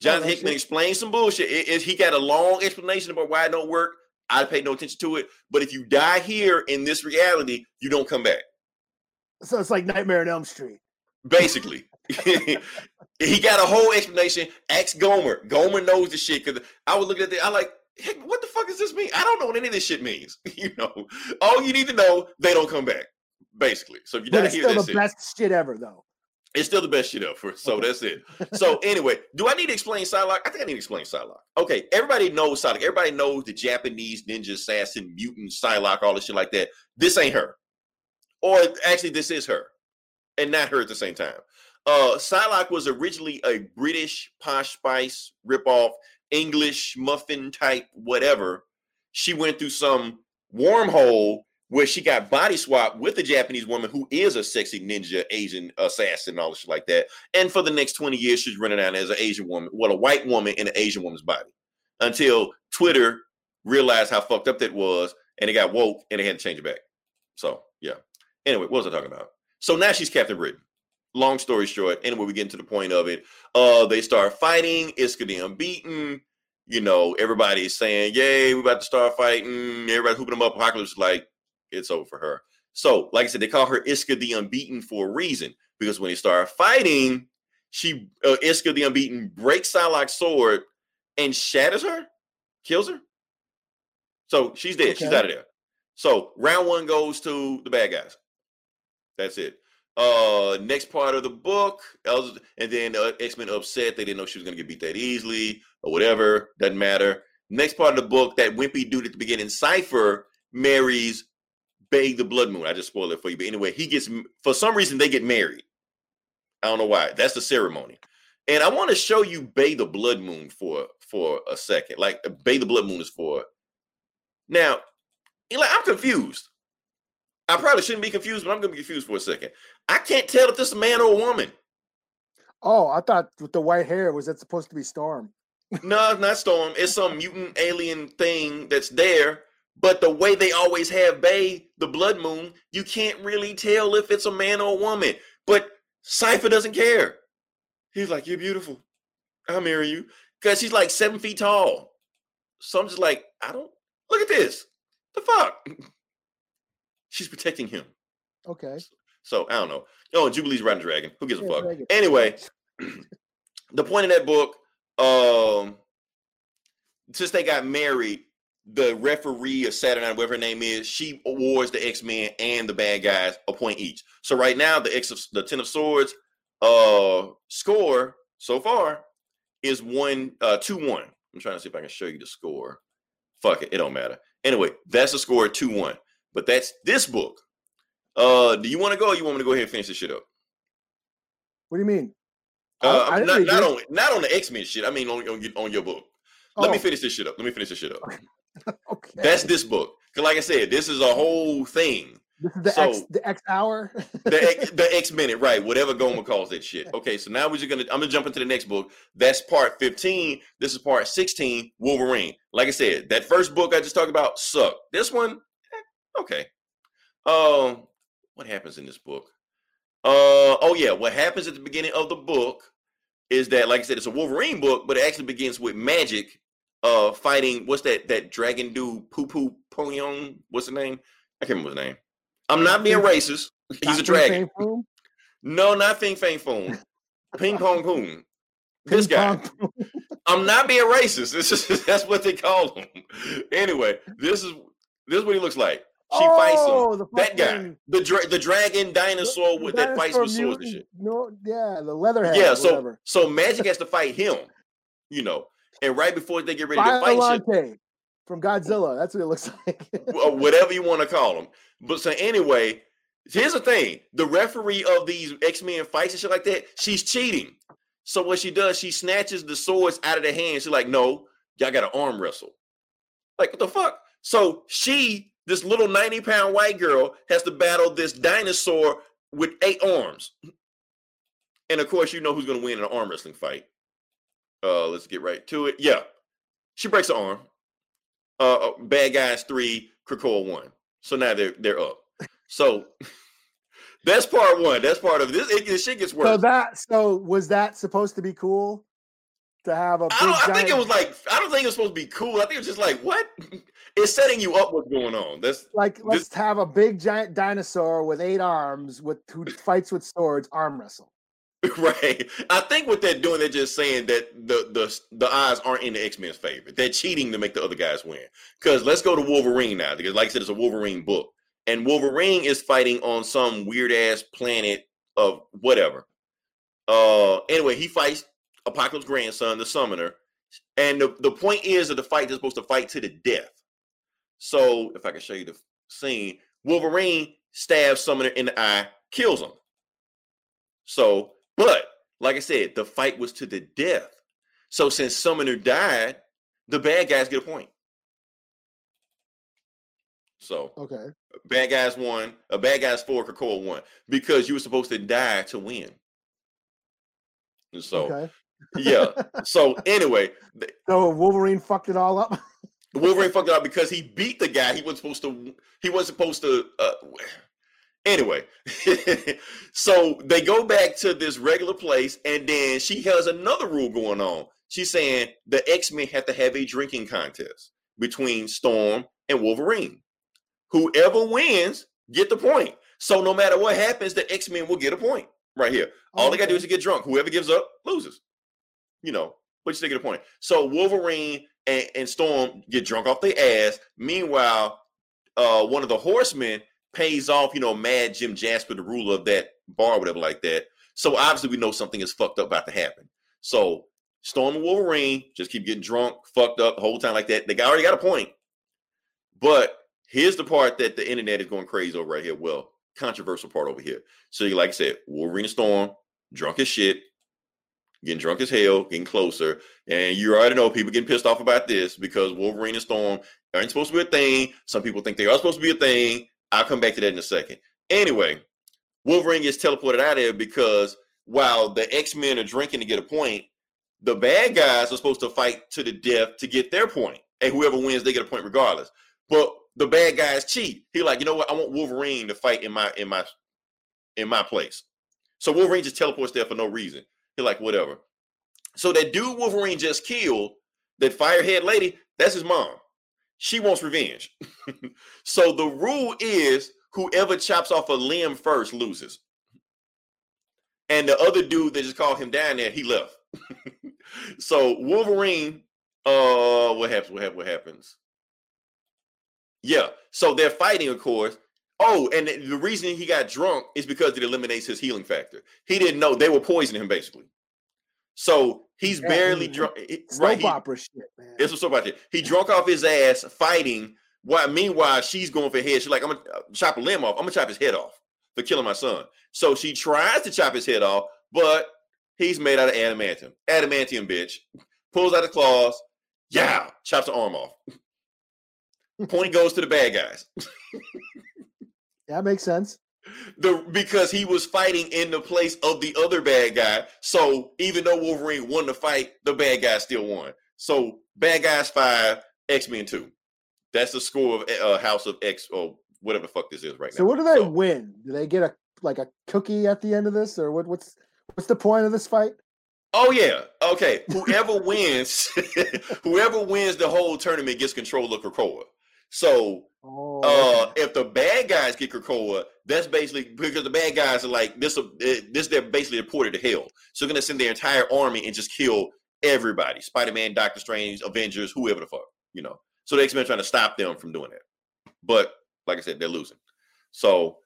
Jonathan that's Hickman it. explained some bullshit. It- it- he got a long explanation about why it don't work. I paid no attention to it. But if you die here in this reality, you don't come back. So it's like Nightmare on Elm Street. Basically, he got a whole explanation. Ask Gomer. Gomer knows the shit because I was looking at it. I like, heck, what the fuck does this mean? I don't know what any of this shit means. you know, all you need to know, they don't come back. Basically, so if you die it's still the it. best shit ever, though. It's still the best shit ever. So Okay. that's it. So anyway, do I need to explain Psylocke? I think I need to explain Psylocke. Okay, everybody knows Psylocke. Everybody knows the Japanese ninja assassin, mutant Psylocke, all this shit like that. This ain't her. Or actually, this is her. And not her at the same time. Uh Psylocke was originally a British posh spice ripoff, English muffin type, whatever. She went through some wormhole where she got body swapped with a Japanese woman who is a sexy ninja Asian assassin, all this shit like that. And for the next 20 years, she's running around as an Asian woman, well, a white woman in an Asian woman's body. Until Twitter realized how fucked up that was, and it got woke and they had to change it back. So yeah. Anyway, what was I talking about? So now she's Captain Britain. Long story short, anyway, we get to the point of it. Uh, they start fighting. Isca the unbeaten. You know, everybody's saying, "Yay, we about to start fighting." Everybody hooping them up. Apocalypse is like, it's over for her. So, like I said, they call her Isca the Unbeaten for a reason because when they start fighting, she uh, Isca the Unbeaten breaks Psylocke's sword and shatters her, kills her. So she's dead. She's out of there. So round one goes to the bad guys. That's it. Uh, next part of the book, and then uh, X Men upset. They didn't know she was gonna get beat that easily or whatever. Doesn't matter. Next part of the book, that wimpy dude at the beginning, Cypher, marries Bei the Blood Moon. I just spoiled it for you. But anyway, he gets for some reason they get married. I don't know why. That's the ceremony. And I want to show you Bei the Blood Moon for for a second. Like Bei the Blood Moon is for now. Eli, I'm confused. I probably shouldn't be confused, but I'm gonna be confused for a second. I can't tell if this is a man or a woman. Oh, I thought with the white hair was that supposed to be Storm? No, it's not Storm. It's some mutant alien thing that's there. But the way they always have Bei, the Blood Moon, you can't really tell if it's a man or a woman. But Cypher doesn't care. He's like, You're beautiful. I'll marry you. Because he's like seven feet tall. So I'm just like, I don't look at this. The fuck? She's protecting him. Okay. So I don't know. Oh, Jubilee's riding a dragon. Who gives a fuck? dragon. Anyway, the point of that book, um, since they got married, the referee of Saturnyne, whatever her name is, she awards the X Men and the bad guys a point each. So right now, the X of the Ten of Swords uh score so far is one uh two one. I'm trying to see if I can show you the score. Fuck it, it don't matter. Anyway, that's the score two one. But that's this book. Uh, do you want to go? or You want me to go ahead and finish this shit up? What do you mean? Uh, I I'm didn't not, not on not on the X Men shit. I mean on, on your- on your book. Let me Oh, finish this shit up. Let me finish this shit up. Okay. That's this book. Cause like I said, this is a whole thing. this is the X the X hour. The X, the X minute, right? Whatever Gomer calls that shit. Okay, so now we're just gonna. I'm gonna jump into the next book. That's part 15. This is part 16. Wolverine. Like I said, that first book I just talked about sucked. This one, okay. Um, what happens in this book? Uh, oh yeah, what happens at the beginning of the book is that, like I said, it's a Wolverine book, but it actually begins with Magik, uh, fighting what's that that dragon dude, Poo Poo Poyong? What's the name? I can't remember his name. I'm not being racist. He's a dragon. No, not Fing Fang Foom. Ping Pong Poom. This guy. I'm not being racist. This is that's what they call him. Anyway, this is this is what he looks like. She fights him. Oh, That guy, the dra- the dragon dinosaur with that fights with swords and shit. No, yeah, the leatherhead. Yeah, so whatever. so Magik has to fight him, you know, and right before they get ready to fight shit, Biollante from Godzilla. That's what it looks like. whatever you want to call him. But so anyway, here's the thing: the referee of these X Men fights and shit like that, she's cheating. So what she does, she snatches the swords out of their hands. She's like, "No, y'all got to arm wrestle." Like what the fuck? So she, this little ninety pound white girl, has to battle this dinosaur with eight arms. And of course, you know who's going to win in an arm wrestling fight. Uh, let's get right to it. Yeah, she breaks her arm. Uh, uh, bad guys three, Krakoa one. So now they're they're up. So that's part one. That's part of this. It, this shit gets worse. so that so was that supposed to be cool to have a big I, don't, I think it was like I don't think it was supposed to be cool. I think it was just like what? It's setting you up what's going on. That's like let's have a big giant dinosaur with eight arms with who fights with swords arm wrestle. right. I think what they're doing, they're just saying that the the the odds aren't in the X Men's favor. They're cheating to make the other guys win. Because let's go to Wolverine now. Because like I said, it's a Wolverine book, and Wolverine is fighting on some weird ass planet of whatever. Uh, anyway, he fights Apocalypse grandson, the Summoner, and the the point is that the fight is supposed to fight to the death. So if I can show you the scene, Wolverine stabs Summoner in the eye, kills him. So, but like I said, the fight was to the death. So since Summoner died, the bad guys get a point. So Okay. bad guys won. A bad guys four, Krakoa won because you were supposed to die to win. And so okay. yeah. So anyway, So Wolverine fucked it all up. Wolverine fucked it up because he beat the guy. He was supposed to. He wasn't supposed to. Uh, anyway, so they go back to this regular place, and then she has another rule going on. She's saying the X Men have to have a drinking contest between Storm and Wolverine. Whoever wins get the point. So no matter what happens, the X Men will get a point right here. All they gotta do is to get drunk. Whoever gives up loses. You know, but you still get a point. So Wolverine and, and Storm get drunk off their ass. Meanwhile, uh, one of the horsemen pays off, you know, Mad Jim Jasper, the ruler of that bar, whatever like that. So obviously we know something is fucked up about to happen. So Storm and Wolverine just keep getting drunk, fucked up the whole time like that. They already got a point. But here's the part that the internet is going crazy over right here. Well, controversial part over here. So like I said, Wolverine and Storm, drunk as shit, getting drunk as hell, getting closer. And you already know people getting pissed off about this because Wolverine and Storm aren't supposed to be a thing. Some people think they are supposed to be a thing. I'll come back to that in a second. Anyway, Wolverine gets teleported out of there because while the X-Men are drinking to get a point, the bad guys are supposed to fight to the death to get their point. And whoever wins, they get a point regardless. But the bad guys cheat. He like, you know what? I want Wolverine to fight in my in my in my place. So Wolverine just teleports there for no reason. He like, whatever. So that dude Wolverine just killed, that firehead lady, that's his mom. She wants revenge. so the rule is whoever chops off a limb first loses. And the other dude that just called him down there, he left. so Wolverine, uh, what happens? What happens? What happens? Yeah. So they're fighting, of course. Oh, and the reason he got drunk is because it eliminates his healing factor. He didn't know they were poisoning him, basically. So he's Yeah, barely drunk. Soap Right. he- opera shit, man. it's what's up out there. He drunk off his ass fighting. While meanwhile she's going for head. She's like, I'm gonna uh, chop a limb off. I'm gonna chop his head off for killing my son. So she tries to chop his head off, but he's made out of adamantium. Adamantium, bitch. Pulls out the claws. Yeah, chops the arm off. Point goes to the bad guys. Yeah, makes sense. The because he was fighting in the place of the other bad guy. So even though Wolverine won the fight, the bad guy still won. So bad guys five, X Men two. That's the score of uh, House of X or whatever the fuck this is right So now. So what do they So- win? Do they get a like a cookie at the end of this, or what? What's what's the point of this fight? Oh yeah. Okay. Whoever wins, whoever wins the whole tournament gets control of Krakoa. So Oh, uh, okay. if the bad guys get Krakoa, that's basically because the bad guys are like this. uh, This they're basically reported to hell, so they're gonna send their entire army and just kill everybody: Spider Man, Doctor Strange, Avengers, whoever the fuck, you know. So the X Men trying to stop them from doing that, but like I said, they're losing. So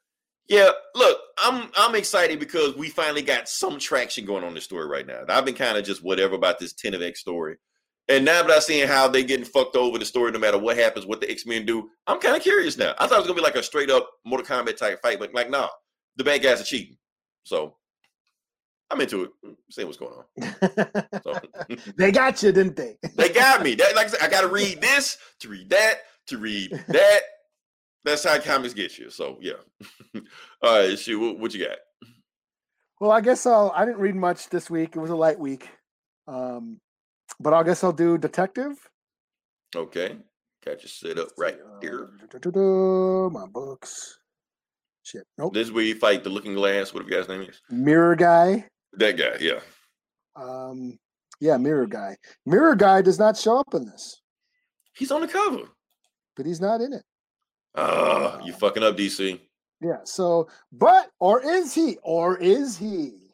yeah, look, I'm I'm excited because we finally got some traction going on this story right now. I've been kind of just whatever about this Ten of X story. And now that I'm seeing how they getting fucked over the story, no matter what happens, what the X Men do, I'm kind of curious now. I thought it was gonna be like a straight up Mortal Kombat type fight, but like, nah, the bad guys are cheating. So I'm into it. See what's going on. So they got you, didn't they? they got me. That, like I said, I got to read this to read that to read that. That's how comics get you. So yeah. All right, shoot, what, what you got? Well, I guess I'll. I didn't read much this week. It was a light week, um, but I guess I'll do detective. Okay, got you set up right here. Uh, My books. Shit. Nope. This is where you fight the Looking Glass. What the guy's name is? Mirror guy. That guy. Yeah. Um, yeah, mirror guy. Mirror guy does not show up in this, He's on the cover. but he's not in it. Ah, you fucking up, DC. Yeah. So, but or is he? Or is he?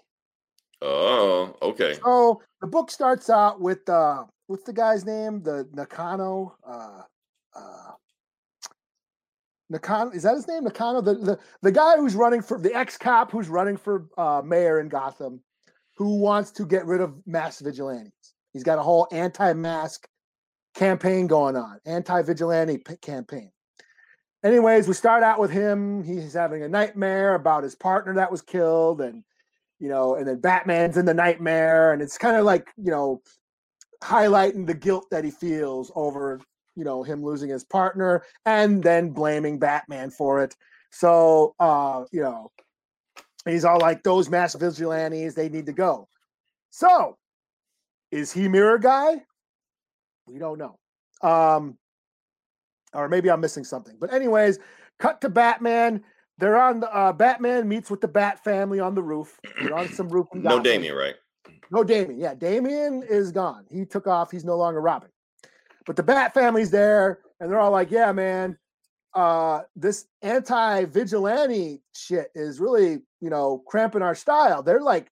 Oh, okay. So the book starts out with uh, what's the guy's name? The Nakano. Uh, uh, Nakano is that his name? Nakano, the, the the guy who's running for the ex cop who's running for uh, mayor in Gotham, who wants to get rid of mass vigilantes. He's got a whole anti-mask campaign going on, anti-vigilante p- campaign. Anyways, we start out with him. He's having a nightmare about his partner that was killed, and you know, and then Batman's in the nightmare, and it's kind of like you know, highlighting the guilt that he feels over you know him losing his partner, and then blaming Batman for it. So, uh, you know, he's all like, "Those mass vigilantes, they need to go." So, is he Mirror Guy? We don't know. Um, or maybe I'm missing something. But anyways, cut to Batman. They're on the uh, Batman meets with the Bat family on the roof. They're on some roof. No. Damian, right? No Damian. Yeah, Damian is gone. He took off. He's no longer Robin. But the Bat family's there, and they're all like, "Yeah, man, uh, this anti-vigilante shit is really, you know, cramping our style." They're like,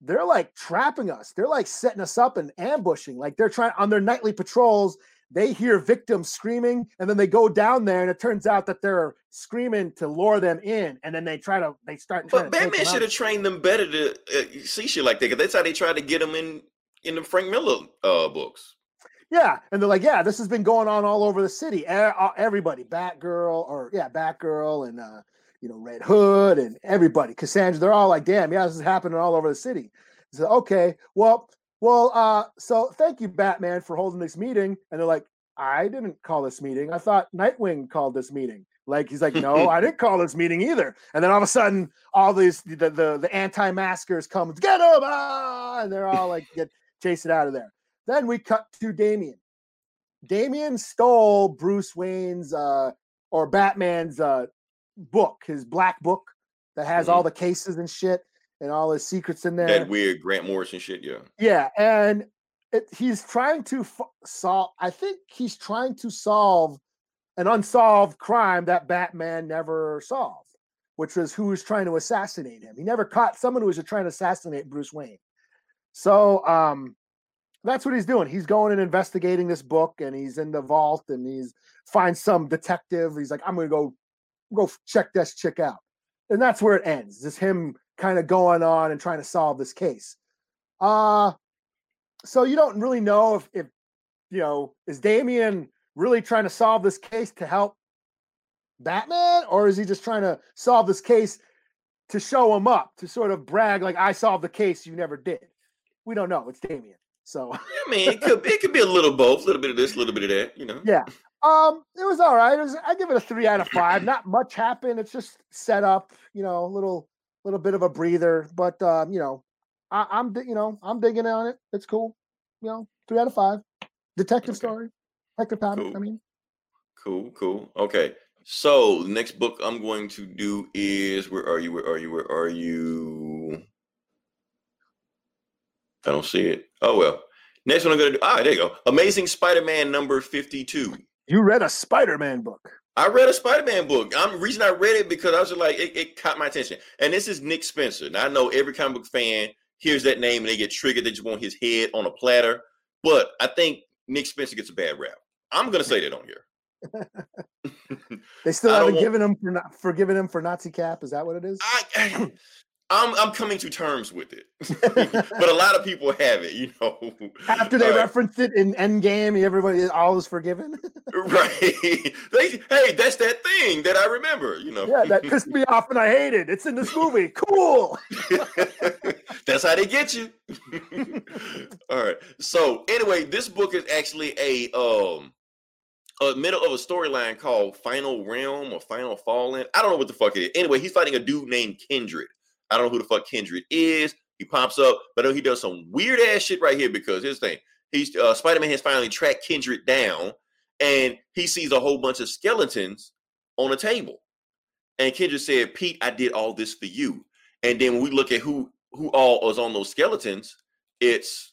they're like trapping us. They're like setting us up and ambushing. Like they're trying on their nightly patrols. They hear victims screaming, and then they go down there, and it turns out that they're screaming to lure them in, and then they try to they start. But Batman should have trained them better to uh, see shit like that. Because that's how they tried to get them in in the Frank Miller uh, books. Yeah, and they're like, yeah, this has been going on all over the city. Everybody, Batgirl, or yeah, Batgirl, and uh, you know, Red Hood, and everybody, Cassandra. They're all like, damn, yeah, this is happening all over the city. So okay, well, well, uh, so thank you, Batman, for holding this meeting. And they're like, I didn't call this meeting. I thought Nightwing called this meeting. Like he's like, no, I didn't call this meeting either. And then all of a sudden, all these the the, the anti-maskers come, get him, ah! and they're all like, get chased out of there. Then we cut to Damian. Damian stole Bruce Wayne's uh, or Batman's uh, book, his black book that has all the cases and shit and all his secrets in there. That weird Grant Morrison shit. Yeah. Yeah, and it, he's trying to f- solve. I think he's trying to solve an unsolved crime that Batman never solved, which was who was trying to assassinate him. He never caught someone who was trying to assassinate Bruce Wayne. So um, that's what he's doing. He's going and investigating this book, and he's in the vault, and he's finds some detective. He's like, I'm gonna go go check this chick out, and that's where it ends. Just him kind of going on and trying to solve this case. Uh so you don't really know if if you know is Damian really trying to solve this case to help Batman, or is he just trying to solve this case to show him up to sort of brag like I solved the case you never did? We don't know. It's Damian. So I mean, it could it could be a little both, a little bit of this, a little bit of that. You know. yeah. Um, it was all right. It was I give it a three out of five. Not much happened. It's just set up, you know, a little little bit of a breather. But um, you know, I, I'm you know, I'm digging on it. It's cool. You know, three out of five. Detective Okay. story. Detective comic. I Cool. mean, Cool, cool. Okay. So the next book I'm going to do is where are you? Where are you? Where are you? I don't see it. Oh well. Next one I'm gonna do. Ah, there you go. Amazing Spider-Man number 52. you read a Spider-Man book. I read a Spider-Man book. I'm the reason I read it because I was like, it, it caught my attention. And this is Nick Spencer. Now I know every comic book fan hears that name and they get triggered. They just want his head on a platter. But I think Nick Spencer gets a bad rap. I'm gonna say that on here. They still haven't want- given him for not forgiven him for Nazi cap. Is that what it is? I, I'm I'm coming to terms with it, but a lot of people have it. You know, After they right. referenced it in Endgame, everybody all is forgiven. right? they, hey, that's that thing that I remember. You know, yeah, that pissed me off and I hated. it. It's in this movie. Cool. That's how they get you. All right. So anyway, this book is actually a um a middle of a storyline called Final Realm or Final Fallen. I don't know what the fuck it is. Anyway, he's fighting a dude named Kindred. I don't know who the fuck Kindred is. He pops up, but he does some weird ass shit right here because his thing. He's uh, Spider Man has finally tracked Kindred down, and he sees a whole bunch of skeletons on a table. And Kindred said, "Pete, I did all this for you." And then when we look at who who all is on those skeletons, it's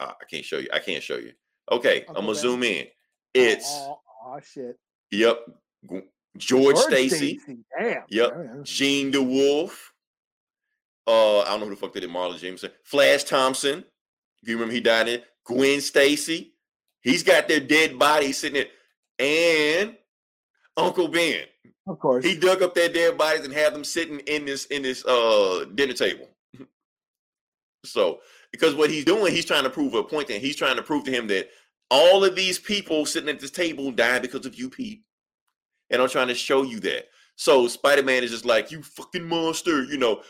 uh, I can't show you. I can't show you. Okay, I'm gonna zoom in. It's oh, oh, shit. yep, G- George, Stacy. Damn. Yep. Jean DeWolff. Uh, I don't know who the fuck they did. Marlon Jameson, Flash Thompson. You remember, he died in Gwen Stacy. He's got their dead bodies sitting there, and Uncle Ben. Of course. He dug up their dead bodies and had them sitting in this in this uh dinner table. so because what he's doing, he's trying to prove a and he's trying to prove to him that all of these people sitting at this table died because of you, Pete. And I'm trying to show you that. So Spider-Man is just like, you fucking monster, you know,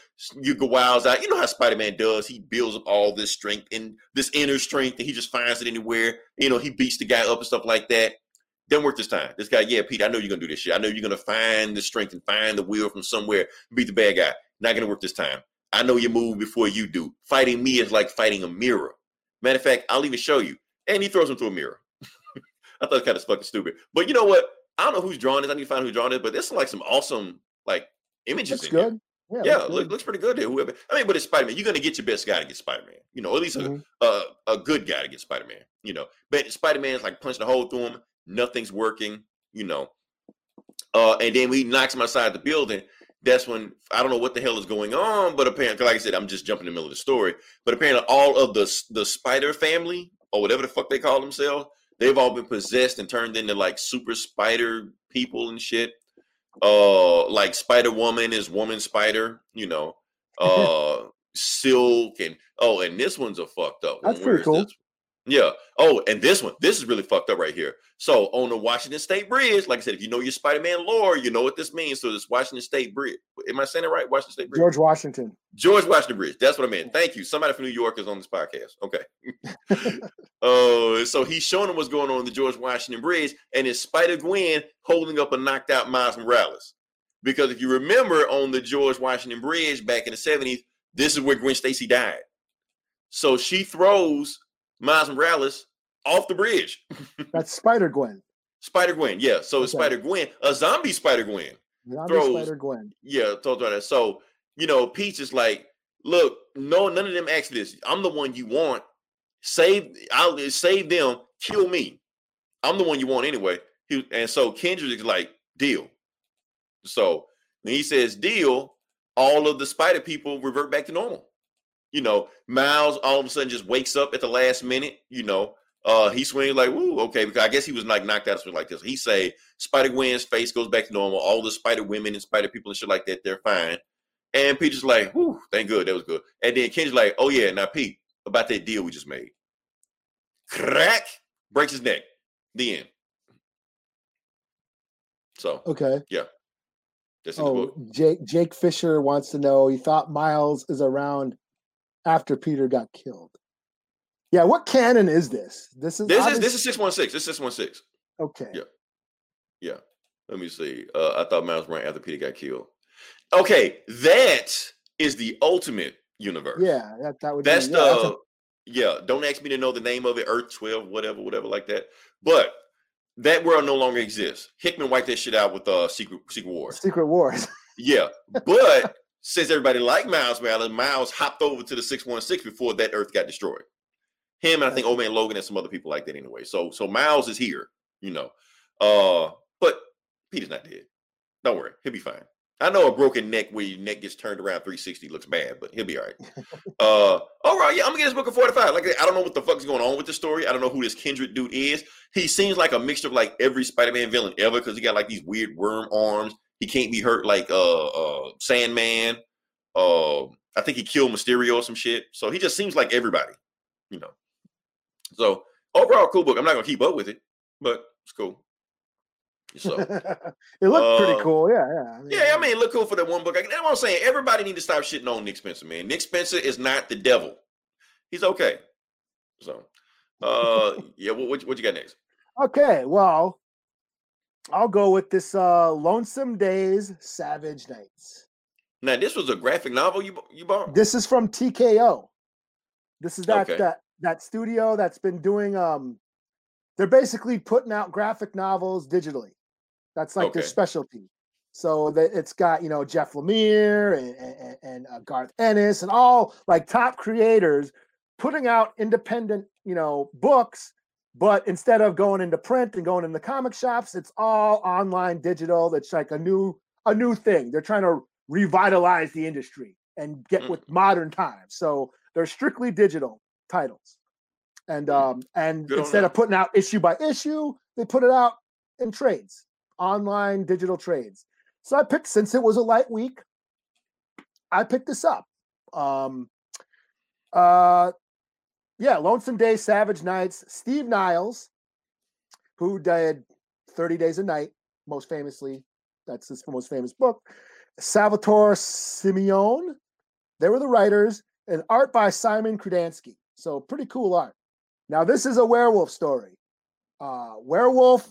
you go wiles out. You know how Spider-Man does. He builds up all this strength and this inner strength, and he just finds it anywhere. You know, he beats the guy up and stuff like that. Didn't work this time. This guy, yeah, Pete, I know you're gonna do this shit. I know you're gonna find the strength and find the will from somewhere, beat the bad guy. Not gonna work this time. I know you move before you do. Fighting me is like fighting a mirror. Matter of fact, I'll even show you. And he throws him through a mirror. I thought it was kind of fucking stupid. But you know what? I don't know who's drawing this. I need to find who's drawing it, but there's like some awesome like images Looks in here. good. Yeah, Yeah, looks look, good. looks pretty good there. Whoever, I mean, but it's Spider Man. You're gonna get your best guy to get Spider Man. You know, at least a, Mhm. a a good guy to get Spider Man. You know, but Spider Man is like punching a hole through him. Nothing's working. You know, uh, and then when he knocks him outside the building. That's when I don't know what the hell is going on, but apparently, like I said, I'm just jumping in the middle of the story. But apparently, all of the the Spider family or whatever the fuck they call themselves, they've all been possessed and turned into like super spider people and shit. Uh, like Spider Woman is Woman Spider, you know. Uh, Silk and oh, and this one's a fucked up. That's pretty cool. this? Yeah. Oh, and this one, this is really fucked up right here. So on the Washington State Bridge, like I said, if you know your Spider-Man lore, you know what this means. So this Washington State Bridge. Am I saying it right? Washington State Bridge. George Washington. George Washington Bridge. That's what I meant. Thank you. Somebody from New York is on this podcast. Okay. uh, so he's showing him what's going on in the George Washington Bridge, and it's Spider Gwen holding up a knocked out Miles Morales. Because if you remember on the George Washington Bridge back in the 70s, this is where Gwen Stacy died. So she throws Miles Morales off the bridge. That's Spider Gwen. Spider Gwen, yeah. So it's Okay. Spider Gwen, a zombie Spider Gwen. Zombie Throws- Spider Gwen. Yeah, told that. So, you know, Peach is like, look, no, none of them asked this. I'm the one you want. Save, I'll save them, kill me. I'm the one you want anyway. He, and so Kindred is like, deal. So when he says deal, all of the spider people revert back to normal. You know, Miles all of a sudden just wakes up at the last minute, you know. Uh he swings like, woo, okay, because I guess he was like knocked out like this. He say Spider Gwen's face goes back to normal. All the spider women and spider people and shit like that, they're fine. And Peter's like, whew, thank good, that was good. And then Ken's like, oh yeah, now Pete, about that deal we just made. Crack breaks his neck. The end. So Okay. Yeah. That's Oh. Jake Jake Fisher wants to know. He thought Miles is around after Peter got killed. Yeah, what canon is this? This is This is this is six one six. This is six one six. okay. Yeah. Yeah. Let me see. Uh, I thought Miles ran after Peter got killed. Okay, that is the ultimate universe. Yeah, that, that would That's be, the yeah, that's a- yeah. Don't ask me to know the name of it. Earth twelve, whatever, whatever, like that. But that world no longer exists. Hickman wiped that shit out with uh Secret Secret Wars. Secret Wars. Yeah, but since everybody liked Miles Morales, Miles hopped over to the six one six before that Earth got destroyed. Him and I think Old Man Logan and some other people like that anyway. So so Miles is here, you know. Uh, but Peter's not dead. Don't worry, he'll be fine. I know a broken neck where your neck gets turned around 360 looks bad, but he'll be all right. uh, all right, yeah, I'm gonna get this book of 45. Like I don't know what the fuck's going on with the story. I don't know who this Kindred dude is. He seems like a mixture of like every Spider-Man villain ever because he got like these weird worm arms. He can't be hurt like uh uh Sandman. Uh, I think he killed Mysterio or some shit. So he just seems like everybody, you know. So overall, cool book. I'm not gonna keep up with it, but it's cool. So it looked pretty Uh, cool. Yeah, yeah. yeah, I mean, it look cool for that one book. That's what I'm saying. Everybody need to stop shitting on Nick Spencer, man. Nick Spencer is not the devil. He's okay. So, uh, yeah. What what, what you got next? Okay, well, I'll go with this uh Lonesome Days, Savage Nights. Now, this was a graphic novel you you bought. This is from TKO. This is that Okay. that that studio that's been doing um they're basically putting out graphic novels digitally. That's like their specialty. So that it's got, you know, Jeff Lemire and, and, and uh, Garth Ennis and all like top creators putting out independent, you know, books, but instead of going into print and going in the comic shops, it's all online digital. It's like a new a new thing. They're trying to revitalize the industry and get Mm. with modern times. So they're strictly digital titles. And um and Good instead of putting out issue by issue, they put it out in trades, online digital trades. So I picked since it was a light week, I picked this up. Um uh yeah, Lonesome Days, Savage Nights, Steve Niles, who did 30 Days a Night, most famously. That's his most famous book. Salvatore Simeone, they were the writers, and art by Simon Krudansky. So pretty cool art. Now, this is a werewolf story. Uh, werewolf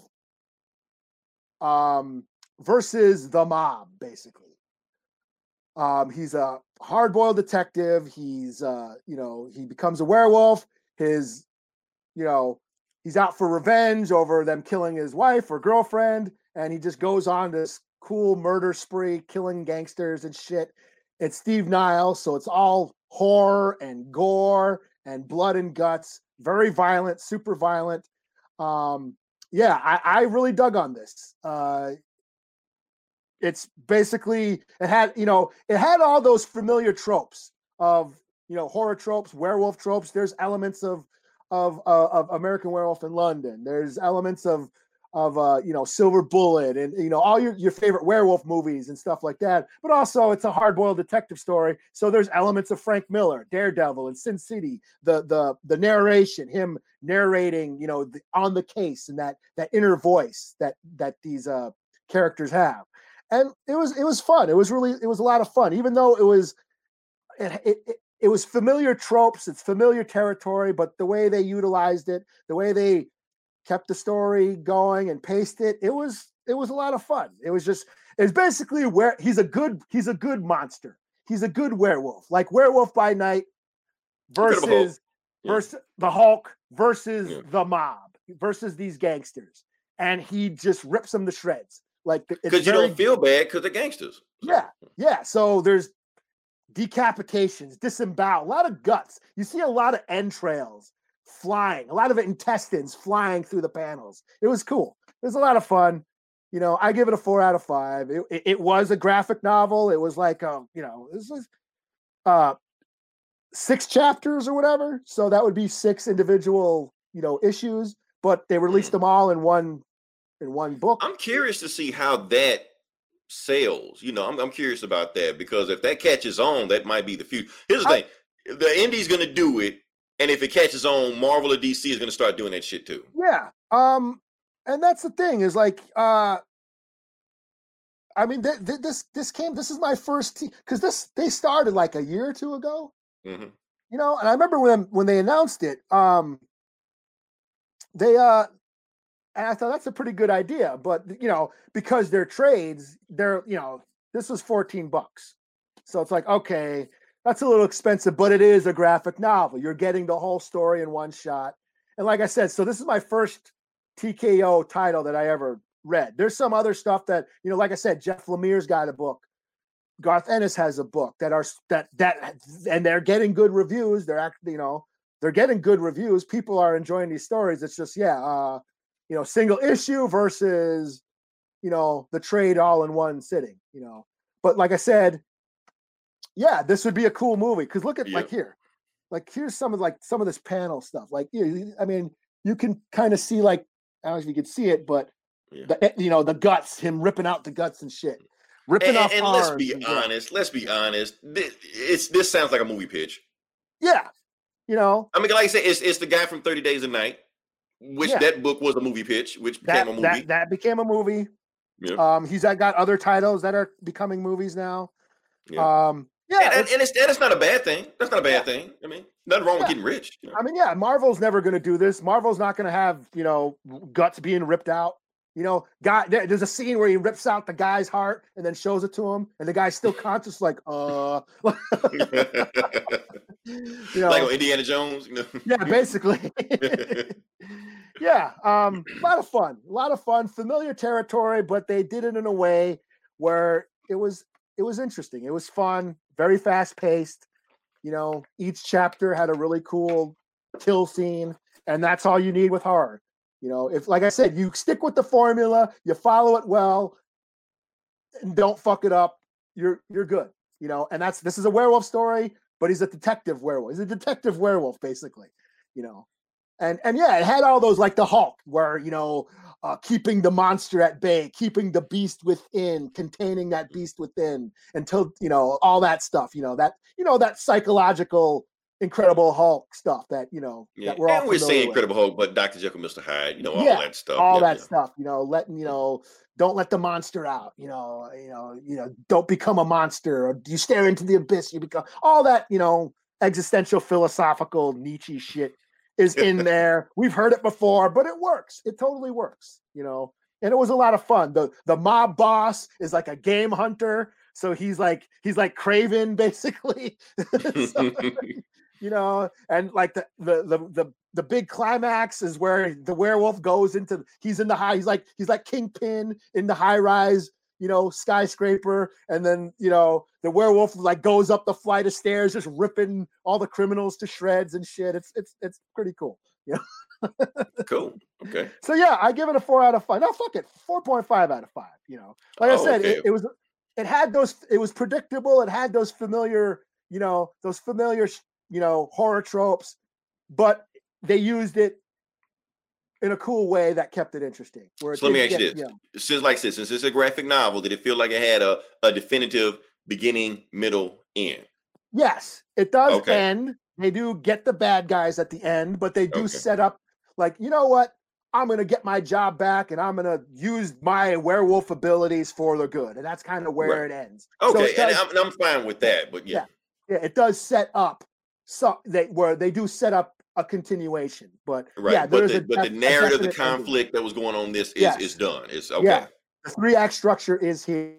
um, versus the mob, basically. Um, he's a hard-boiled detective. He's, uh, you know, he becomes a werewolf. His, you know, he's out for revenge over them killing his wife or girlfriend, and he just goes on this cool murder spree, killing gangsters and shit. It's Steve Niles, so it's all horror and gore and blood and guts. Very violent, super violent. Um, yeah, I, I really dug on this. Uh, it's basically it had you know it had all those familiar tropes of you know horror tropes, werewolf tropes. There's elements of of uh, of American Werewolf in London. There's elements of of uh, you know Silver Bullet and you know all your your favorite werewolf movies and stuff like that. But also it's a hard-boiled detective story, so there's elements of Frank Miller, Daredevil, and Sin City. The the the narration, him narrating, you know, the, on the case and that that inner voice that that these uh characters have. And it was it was fun. It was really it was a lot of fun, even though it was it, it, it it was familiar tropes, it's familiar territory, but the way they utilized it, the way they kept the story going and paced it, it was it was a lot of fun. It was just it's basically where he's a good he's a good monster. He's a good werewolf, like Werewolf by Night versus Yeah. versus the Hulk versus Yeah. the mob versus these gangsters, and he just rips them to shreds. Like the- Because you very don't feel bad because they're gangsters. Yeah, yeah. So there's decapitations, disembowel, a lot of guts. You see a lot of entrails flying, a lot of intestines flying through the panels. It was cool. It was a lot of fun. You know, I give it a four out of five. It, it, it was a graphic novel. It was like, um, you know, this was uh six chapters or whatever. So that would be six individual, you know, issues. But they released them all in one in one book. I'm curious to see how that sells. You know, I'm, I'm curious about that because if that catches on, that might be the future. Here's the I- thing: the indie's going to do it, and if it catches on, Marvel or DC is going to start doing that shit too. Yeah. Um, and that's the thing is like, uh, I mean, th- th- this this came. This is my first because this they started like a year or two ago. hmm You know, and I remember when when they announced it. Um, they uh, and I thought that's a pretty good idea, but you know, because they're trades, they're you know, this was fourteen bucks, so it's like okay, that's a little expensive, but it is a graphic novel. You're getting the whole story in one shot, and like I said, so this is my first TKO title that I ever read. There's some other stuff that you know, like I said, Jeff Lemire's got a book. Garth Ennis has a book that are that that and they're getting good reviews. They're actually, you know, they're getting good reviews. People are enjoying these stories. It's just, yeah, uh, you know, single issue versus, you know the trade all in one sitting. You know, but like I said, yeah, this would be a cool movie because look at like here, like here's some of like some of this panel stuff. Like, I mean, you can kind of see like I don't know if you could see it, but Yeah. the eh, you know the guts, him ripping out the guts and shit, ripping And, off and let's be and honest. Let's be honest. This, it's this sounds like a movie pitch. Yeah, you know I mean, like I said, it's it's the guy from Thirty Days a Night, which Yeah. that book was a movie pitch, which that became a movie. that that became a movie. Yeah. Um, he's uh, got other titles that are becoming movies now. Yeah. Um, yeah, and, and, it's- and it's not a bad thing. That's not a bad Yeah. thing. I mean, nothing wrong with getting rich. you know? I mean, yeah, Marvel's never going to do this. Marvel's not going to have you know guts being ripped out. You know, guy. There, there's a scene where he rips out the guy's heart and then shows it to him, and the guy's still conscious, like, uh, you know, like on Indiana Jones. You know? yeah, basically. Yeah, um, a lot of fun, a lot of fun, familiar territory, but they did it in a way where it was it was interesting. It was fun, very fast paced. You know, each chapter had a really cool kill scene, and that's all you need with horror. You know, if like I said, you stick with the formula, you follow it well, and don't fuck it up, you're you're good. You know, and that's this is a werewolf story, but he's a detective werewolf. He's a detective werewolf, basically. You know, and and yeah, it had all those like the Hulk, where you know, uh, keeping the monster at bay, keeping the beast within, containing that beast within, until you know all that stuff. You know that you know that psychological, Incredible Hulk stuff that you know Yeah, that we're all and we're saying. Incredible Hulk, but Doctor Jekyll, Mister Hyde, you know, all Yeah, that stuff. all Yeah, that yeah. stuff. You know, letting you know, don't let the monster out. You know, you know, you know, don't become a monster. Or you stare into the abyss, you become all that. You know, existential, philosophical Nietzsche shit is in there. We've heard it before, but it works. It totally works. You know, and it was a lot of fun. the The mob boss is like a game hunter, so he's like he's like Kraven basically. So, you know, and like the the the the the big climax is where the werewolf goes into he's in the high he's like he's like kingpin in the high rise you know skyscraper and then you know the werewolf like goes up the flight of stairs just ripping all the criminals to shreds and shit it's it's it's pretty cool Yeah. cool. Okay. so yeah i give it a four out of five no fuck it 4.5 out of five you know like i Oh, said okay. it, it was it had those it was predictable it had those familiar you know those familiar you know horror tropes but they used it in a cool way that kept it interesting where it So let me ask you get, this. know, Since like this, since it's a graphic novel, did it feel like it had a, a definitive beginning, middle, end? yes it does Okay. end they do get the bad guys at the end but they do Okay. set up like you know what i'm gonna get my job back and i'm gonna use my werewolf abilities for the good and that's kind of where Right. it ends So Okay, it and I'm, and I'm fine with that. But yeah, yeah, it does set up so they where they do set up a continuation, but right. yeah, but the, a, but the narrative, the definite ending. conflict that was going on, this is Yes. is done. It's okay. Yeah, the three act structure is here.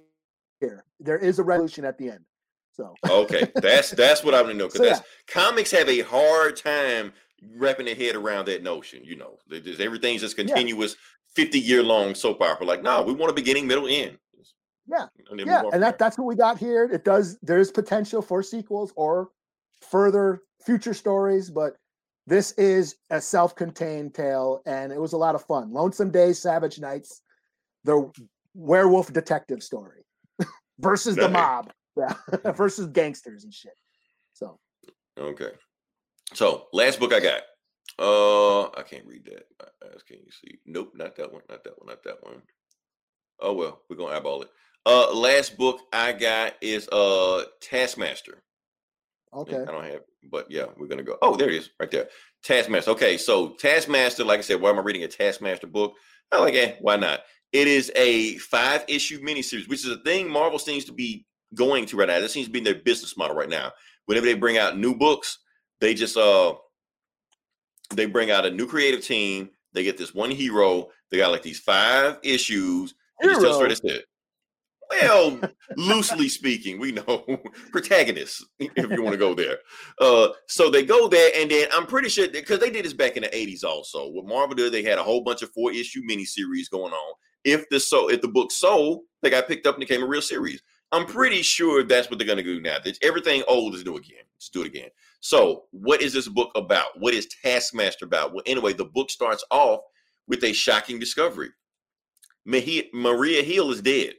Here, there is a resolution at the end. So Okay, that's that's what I want to know because So, yeah. that's comics have a hard time wrapping their head around that notion. You know, just- everything's just continuous, fifty year long soap opera. Like, no, we want a beginning, middle, end. Yeah, and yeah, and that that's what we got here. It does. There is potential for sequels or further future stories, but this is a self-contained tale, and it was a lot of fun. Lonesome Days, Savage Nights, the werewolf detective story versus the mob, yeah, versus gangsters and shit. So. Okay, so last book I got. Uh, I can't read that. As can you see? Nope, not that one. Not that one. Not that one. Oh well, we're gonna eyeball it. Uh, last book I got is uh Taskmaster. Okay, I don't have, but yeah, we're gonna go. Oh, there it is, right there. Taskmaster. Okay, so Taskmaster, like I said, why am I reading a Taskmaster book? I'm like, eh, why not? It is a five issue miniseries, which is a thing Marvel seems to be going to right now. That seems to be their business model right now. Whenever they bring out new books, they just uh they bring out a new creative team. They get this one hero. They got like these five issues. and just tell Hero? Well, loosely speaking, we know protagonists, if you want to go there. Uh, so they go there, and then I'm pretty sure because they did this back in the 80s also. What Marvel did, they had a whole bunch of four issue miniseries going on. If the so if the book sold, they got picked up and became a real series. I'm pretty sure that's what they're gonna do now. That everything old is new again. Let's do it again. So, what is this book about? What is Taskmaster about? Well, anyway, the book starts off with a shocking discovery. Maria Hill is dead.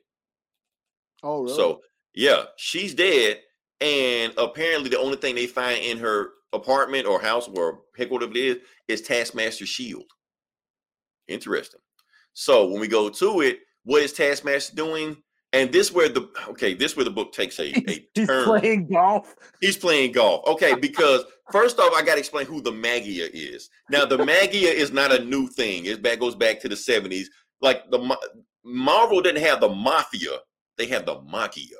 Oh, really? So yeah, she's dead, and apparently the only thing they find in her apartment or house or headquarters it is is Taskmaster shield. Interesting. So when we go to it, what is Taskmaster doing? And this where the okay, this where the book takes a, a he's turn. playing golf. He's playing golf. Okay, because first off, I got to explain who the Maggia is. Now, the Maggia is not a new thing. It back goes back to the seventies. Like the Marvel didn't have the Mafia; they had the Maggia.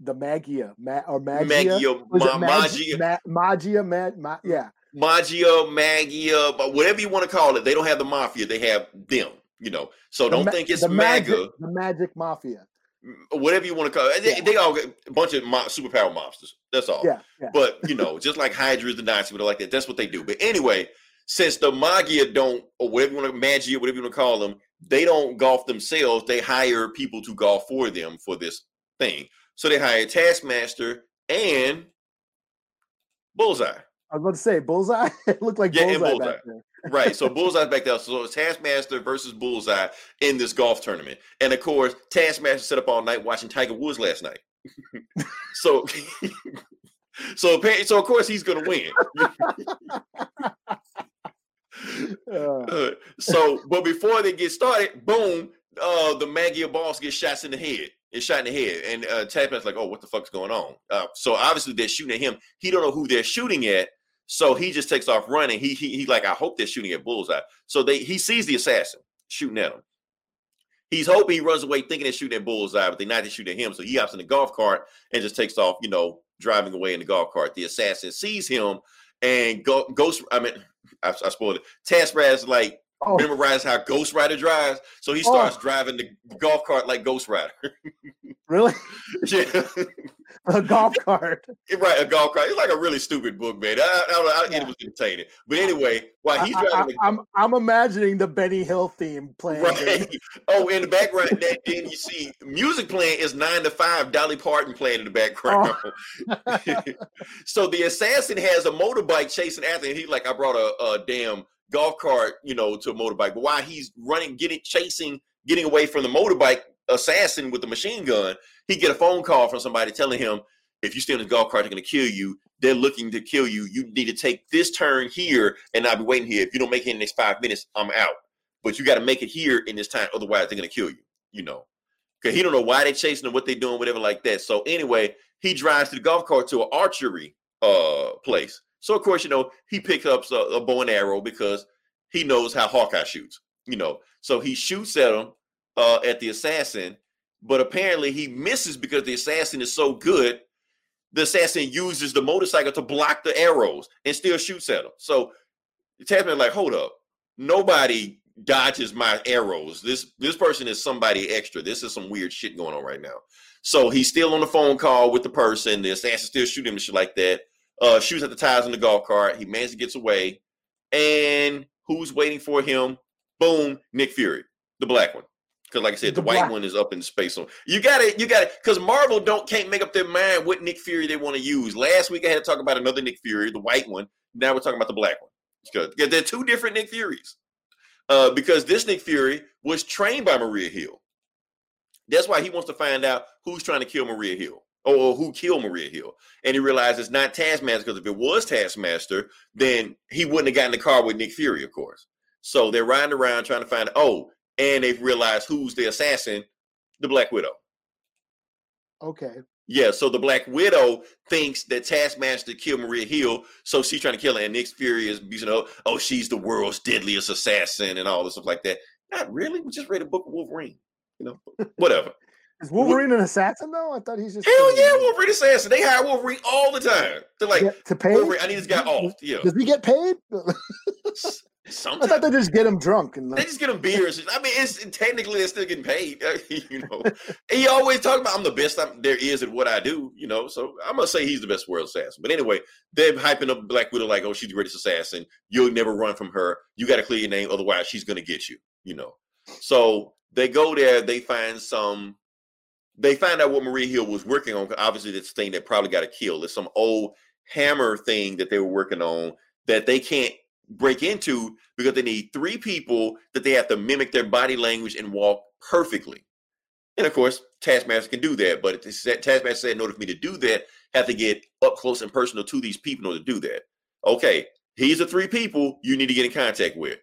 The Maggia, Ma- or Maggia. Maggia, ma- Maggia, Ma- Maggia, Ma- Ma- yeah. Maggia, Maggia, but whatever you want to call it, they don't have the Mafia. They have them. You know, so The don't ma- think it's the MAGA. magic, the magic mafia. Whatever you want to call it, they, Yeah. they all get a bunch of mo- superpower mobsters. That's all. Yeah, yeah. But you know, just like Hydra is the Nazi, but like that, that's what they do. But anyway, since the Maggia don't, or whatever you want to Maggia, whatever you want to call them, they don't golf themselves. They hire people to golf for them for this thing. So they hire Taskmaster and Bullseye. I was about to say bullseye. it looked like Yeah, bullseye, Bullseye. back there. Right. So Bullseye's back there. So it's Taskmaster versus Bullseye in this golf tournament. And of course, Taskmaster set up all night watching Tiger Woods last night. so so apparently, so of course he's gonna win. So, but before they get started, boom, uh, the Maggia boss gets shots in the head. It's shot in the head, and uh, Taskmaster's like, "Oh, what the fuck's going on?" Uh, so obviously they're shooting at him. He don't know who they're shooting at, so he just takes off running. He he he like, I hope they're shooting at Bullseye. So they he sees the assassin shooting at him. He's hoping he runs away thinking they're shooting at Bullseye, but they're not. Shooting at him. So he hops in the golf cart and just takes off, you know, driving away in the golf cart. The assassin sees him and go, Ghost. I mean, I, I spoiled it. Taskmaster's like oh, memorize how Ghost Rider drives. So he Oh. starts driving the golf cart like Ghost Rider. really? yeah, A golf cart. right. A golf cart. It's like a really stupid book, man. I, I, don't know, I, Yeah. It was entertaining. But anyway, while he's I, driving the am I'm imagining the Benny Hill theme playing. Right. Oh, in the background, that, then you see music playing is nine to five. Dolly Parton playing in the background. Oh. so the assassin has a motorbike chasing after him. He's like, I brought a, a damn golf cart, you know, to a motorbike. But while he's running, getting chasing, getting away from the motorbike assassin with the machine gun, he get a phone call from somebody telling him, if you in the golf cart, they're gonna kill you. They're looking to kill you. You need to take this turn here, and I'll be waiting here. If you don't make it in the next five minutes, I'm out but you got to make it here in this time, otherwise they're gonna kill you. You know, because he don't know why they're chasing him, what they're doing, whatever like that. So anyway, he drives to the golf cart to an archery uh place. So of course, you know, he picks up a, a bow and arrow because he knows how Hawkeye shoots. You know, so he shoots at him uh at the assassin, but apparently he misses because the assassin is so good. The assassin uses the motorcycle to block the arrows and still shoots at him. So Tasman like, hold up, nobody dodges my arrows. This this person is somebody extra. This is some weird shit going on right now. So he's still on the phone call with the person. The assassin still shooting him and shit like that. Uh, shoots at the tires in the golf cart. He manages to gets away. And who's waiting for him? Boom, Nick Fury, the black one. Because like I said, the, The white black- one is up in space. So you got it. you got it. because Marvel don't can't make up their mind what Nick Fury they want to use. Last week I had to talk about another Nick Fury, the white one. Now we're talking about the black one. Because they're two different Nick Furies. Uh, because this Nick Fury was trained by Maria Hill. That's why he wants to find out who's trying to kill Maria Hill or, or who killed Maria Hill. And he realizes it's not Taskmaster because if it was Taskmaster, then he wouldn't have gotten in the car with Nick Fury, of course. So they're riding around trying to find, oh, and they've realized who's the assassin, the Black Widow. Okay. Yeah, so the Black Widow thinks that Taskmaster killed Maria Hill, so she's trying to kill her. And Nick Fury is using, oh, oh, she's the world's deadliest assassin and all this stuff like that. Not really. We just read a book of Wolverine. You know, whatever. Is Wolverine an assassin though? I thought he's just Hell yeah. Wolverine assassin. They hire Wolverine all the time. They're like, Yeah, to pay. Wolverine, I need this guy off. Yeah, Does he get paid? I sometimes thought they just get him drunk and they just get him beers. I mean, it's technically they're still getting paid. you know, he always talk about I'm the best I'm, there is at what I do. You know, so I'm gonna say he's the best world assassin. But anyway, they're hyping up Black Widow like, oh, she's the greatest assassin. You'll never run from her. You got to clear your name, otherwise she's gonna get you. You know, so they go there. They find some. They find out what Maria Hill was working on. Obviously, this thing that probably got a kill. It's some old hammer thing that they were working on that they can't break into because they need three people that they have to mimic their body language and walk perfectly. And of course, Taskmaster can do that, but Taskmaster said in order for me to do that, have to get up close and personal to these people in order to do that. Okay, here's the three people you need to get in contact with.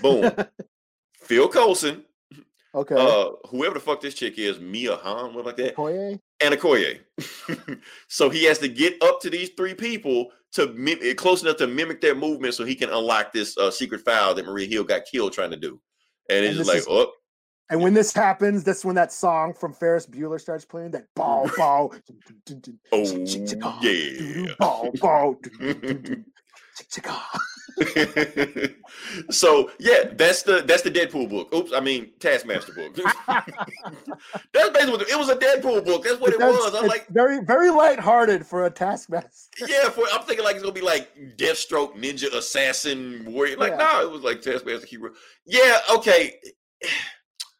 Boom. Phil Coulson, Okay. uh, whoever the fuck this chick is, Mia Han, what like that, Okoye? and Okoye. so he has to get up to these three people to mim- eh, close enough to mimic their movement so he can unlock this uh, secret file that Maria Hill got killed trying to do. And it's And just like, is- oh, And when this happens, that's when that song from Ferris Bueller starts playing. That bow bow. Oh, yeah. doo-doo, Bow bow. doo-doo-doo-doo, chick-chick-ah. so yeah, that's the that's the Deadpool book. Oops, I mean Taskmaster book. that's basically it was a Deadpool book. That's what it was. I'm like, very very lighthearted for a taskmaster. yeah, for I'm thinking like it's gonna be like Deathstroke, Ninja Assassin, Warrior. Like, Yeah. no, it was like Taskmaster hero. Yeah, okay.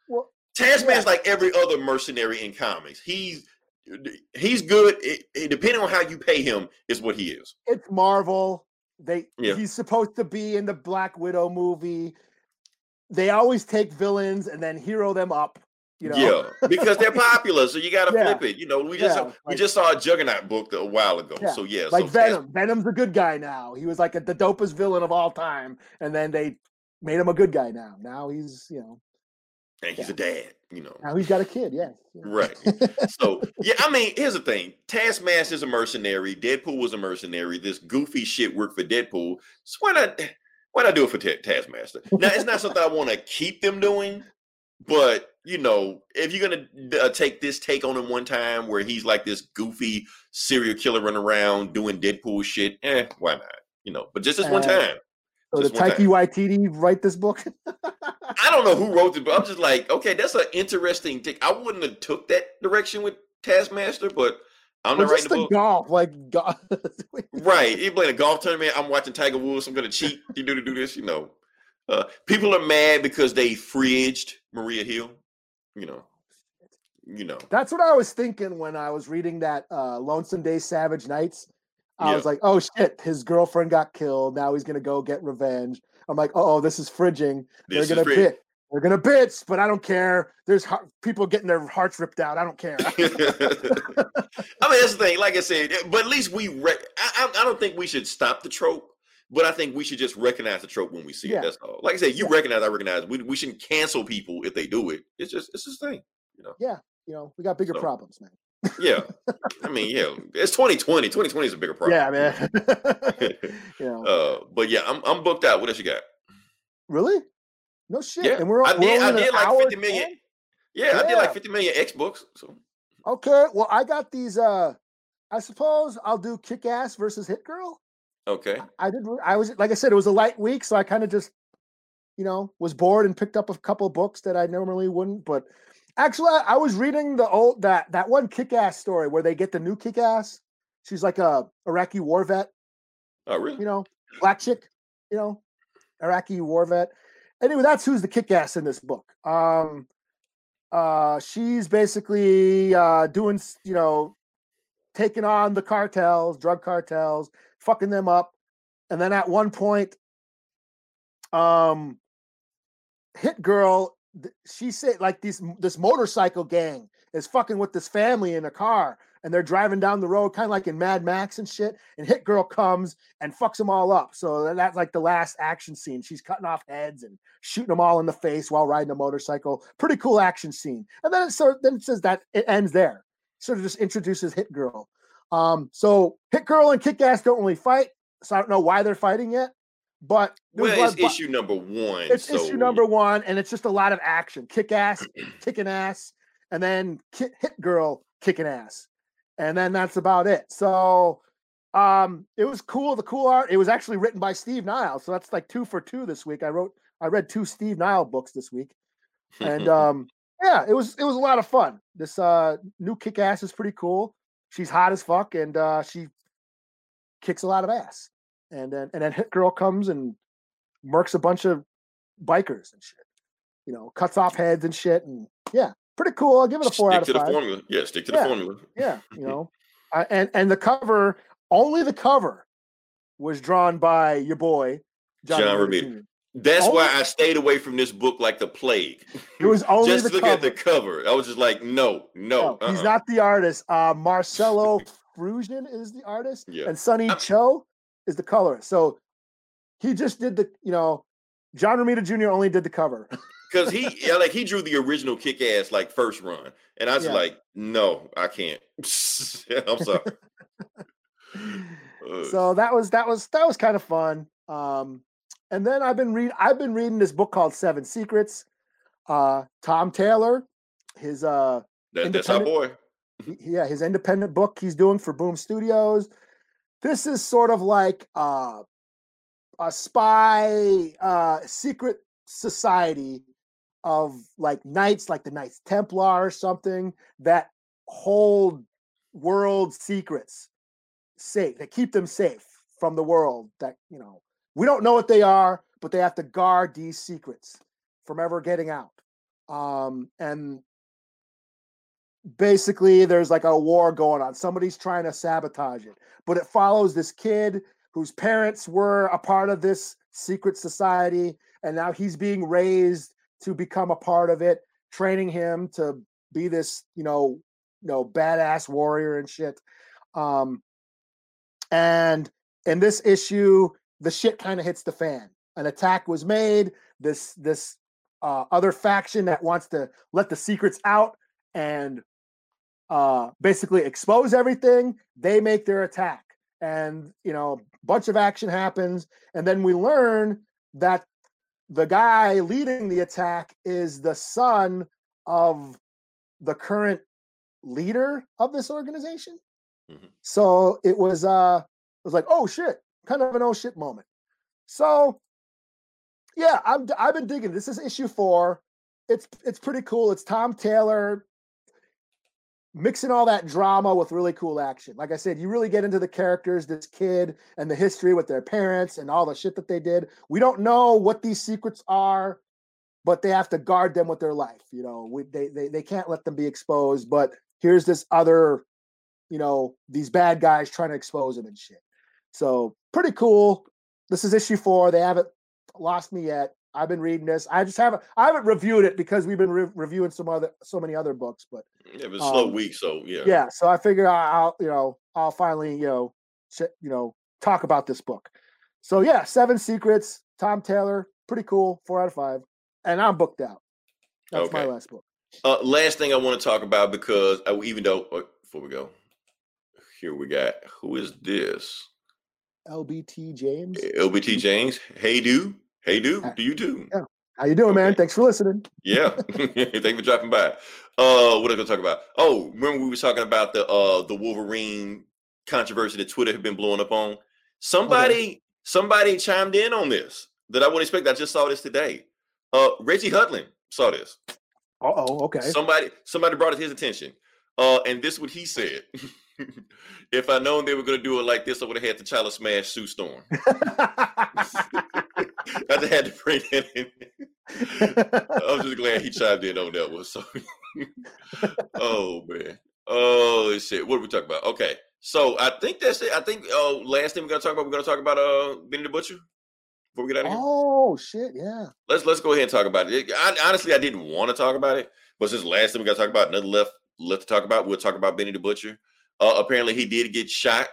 Well, Taskmaster like every other mercenary in comics. He's he's good. It, it- depending on how you pay him, is what he is. It's Marvel. They Yeah. he's supposed to be in the Black Widow movie. They always take villains and then hero them up. You know. Yeah, because they're popular, so you got to Yeah. flip it. You know, we just Yeah, we just saw a Juggernaut book a while ago. Yeah, So yeah, like so Venom. Venom's a good guy now. He was like a, the dopest villain of all time, and then they made him a good guy now. Now he's you know and he's yeah. a dad. You know, now he's got a kid. Yes. Yeah. right? So yeah, I mean, here's the thing: Taskmaster's a mercenary. Deadpool was a mercenary. This goofy shit worked for Deadpool. So why not? Why not do it for Ta- Taskmaster? Now it's not something I want to keep them doing, but you know, if you're gonna uh, take this take on him one time where he's like this goofy serial killer running around doing Deadpool shit, eh, why not? You know, but just this one Uh, time. So did Just Taika. Waititi write this book? I don't know who wrote it, but I'm just like, okay, that's an interesting take. I wouldn't have took that direction with Taskmaster, but I'm not writing just the the book. golf, like golf. Right. You playing a golf tournament. I'm watching Tiger Woods. I'm gonna cheat. You do to do this, you know. Uh, people are mad because they fridged Maria Hill. You know. You know. That's what I was thinking when I was reading that uh, Lonesome Day Savage Nights. I Yeah. was like, oh shit, his girlfriend got killed. Now he's gonna go get revenge. I'm like, oh, this is fridging. This They're gonna fridge. bit. They're gonna bitch, but I don't care. There's heart- people getting their hearts ripped out. I don't care. I mean, that's the thing. Like I said, eh, but at least we. Rec- I, I, I don't think we should stop the trope, but I think we should just recognize the trope when we see Yeah. it. That's all. Like I said, you recognize, I recognize. We, we shouldn't cancel people if they do it. It's just it's just a thing. You know. Yeah, you know, we got bigger So- problems, man. Yeah. I mean, yeah. It's 2020. 2020 is a bigger problem. Yeah, man. know, uh, but yeah, I'm I'm booked out. What else you got? really? No shit. Yeah, and we're I we're did. I did like 50 million. 10? Yeah, I did like 50 million X books. So Okay, well, I got these. uh I suppose I'll do Kick Ass versus Hit Girl. okay. I did. I was like I said, it was a light week, so I kind of just, you know, was bored and picked up a couple books that I normally wouldn't. But actually, I, I was reading the old that that one Kick Ass story where they get the new Kick Ass. She's like a Iraqi war vet, Oh, really? you know, black chick, you know, Iraqi war vet. Anyway, that's who's the Kick Ass in this book. Um, uh, she's basically uh doing, you know, taking on the cartels, drug cartels, fucking them up. And then at one point, um, Hit Girl, she said like this this motorcycle gang is fucking with this family in a car, and they're driving down the road, kind of like in Mad Max and shit. And Hit Girl comes and fucks them all up. So that's like the last action scene. She's cutting off heads and shooting them all in the face while riding a motorcycle. Pretty cool action scene. And then it sort then it says that it ends there. Sort of just introduces Hit Girl. Um, so Hit Girl and Kick Ass don't really fight. So I don't know why they're fighting yet. But Well, lot it's issue number one. it's so issue number one, and it's just a lot of action, kick ass, kicking ass, and then ki- hit girl kicking ass, and then that's about it. So, um, it was cool. The cool art. It was actually written by Steve Niles, so that's like two for two this week. I wrote, I read two Steve Nile books this week, and um, yeah, it was it was a lot of fun. This uh new kick ass is pretty cool. She's hot as fuck, and uh, she kicks a lot of ass. And then and then Hit Girl comes and murks a bunch of bikers and shit. You know, cuts off heads and shit. And yeah, pretty cool. I'll give it a four stick out to of the five. formula. Yeah, stick to Yeah. the formula. Yeah, you know, I, and and the cover, only the cover, was drawn by your boy John Romita Romita. That's Only- why I stayed away from this book like the plague. It was only just the look cover. at the cover. I was just like, no, no. No, he's uh-uh. not the artist. Uh, Marcelo Frusin is the artist, Yeah. and Sunny I'm- Gho is the colorist. So he just did the, you know, John Romita Jr. only did the cover. because he yeah, like he drew the original kick ass like first run, and I was Yeah. like, no, I can't. I'm sorry. So that was that was that was kind of fun. Um, and then I've been read I've been reading this book called Seven Secrets. Uh, Tom Taylor, his uh, that, that's our boy. yeah, his independent book he's doing for Boom Studios. This is sort of like uh, a spy uh, secret society of like knights, like the Knights Templar or something that hold world secrets safe. They keep them safe from the world. That you know, we don't know what they are, but they have to guard these secrets from ever getting out. Um, and basically there's like a war going on. Somebody's trying to sabotage it, but it follows this kid whose parents were a part of this secret society, and now he's being raised to become a part of it, training him to be this, you know, you know, badass warrior and shit. Um, and in this issue, the shit kind of hits the fan. An attack was made. This this uh, other faction that wants to let the secrets out and uh, basically expose everything. They make their attack, and you know, bunch of action happens, and then we learn that the guy leading the attack is the son of the current leader of this organization. Mhm. So it was uh it was like, oh shit, kind of an oh shit moment. So yeah, I'm I've been digging. This is issue four. It's it's pretty cool. It's Tom Taylor mixing all that drama with really cool action. Like I said, you really get into the characters, this kid and the history with their parents and all the shit that they did. We don't know what these secrets are, but they have to guard them with their life. You know, we, they, they they can't let them be exposed. But here's this other, you know, these bad guys trying to expose them and shit. So pretty cool. This is issue four. They haven't lost me yet. I've been reading this. I just haven't. I haven't reviewed it because we've been re- reviewing some other, so many other books. But It was a slow um, week, so yeah. yeah, so I figured I- I'll, you know, I'll finally, you know, ch- you know, talk about this book. So yeah, Seven Secrets, Tom Taylor, pretty cool. Four out of five, and I'm booked out. That's my last book. Uh, last thing I want to talk about because uh, even though uh, before we go, here we got who is this? LBT James, LBT James. Hey, do. Hey, dude, Do you do? Yeah. how you doing, man? Thanks for listening. Yeah. Thank you for dropping by. Uh, what are we gonna talk about? Oh, remember we were talking about the uh the Wolverine controversy that Twitter had been blowing up on. Somebody, somebody chimed in on this that I wouldn't expect. I just saw this today. Uh, Reggie Hudlin saw this. Uh oh, okay. Somebody, somebody brought it to his attention. Uh, and this is what he said. if I known they were gonna do it like this, I would have had the Child Smash Sue Storm. I just had to bring that in. I'm just glad he chimed in on that one. So, oh man, oh shit. What are we talking about? Okay, so I think that's it. I think uh, last thing we're gonna talk about, we're gonna talk about uh Benny the Butcher before we get out of here. oh shit, yeah. Let's let's go ahead and talk about it. I, honestly, I didn't want to talk about it, but since last time we got to talk about nothing left left to talk about, we'll talk about Benny the Butcher. Uh, apparently, he did get shot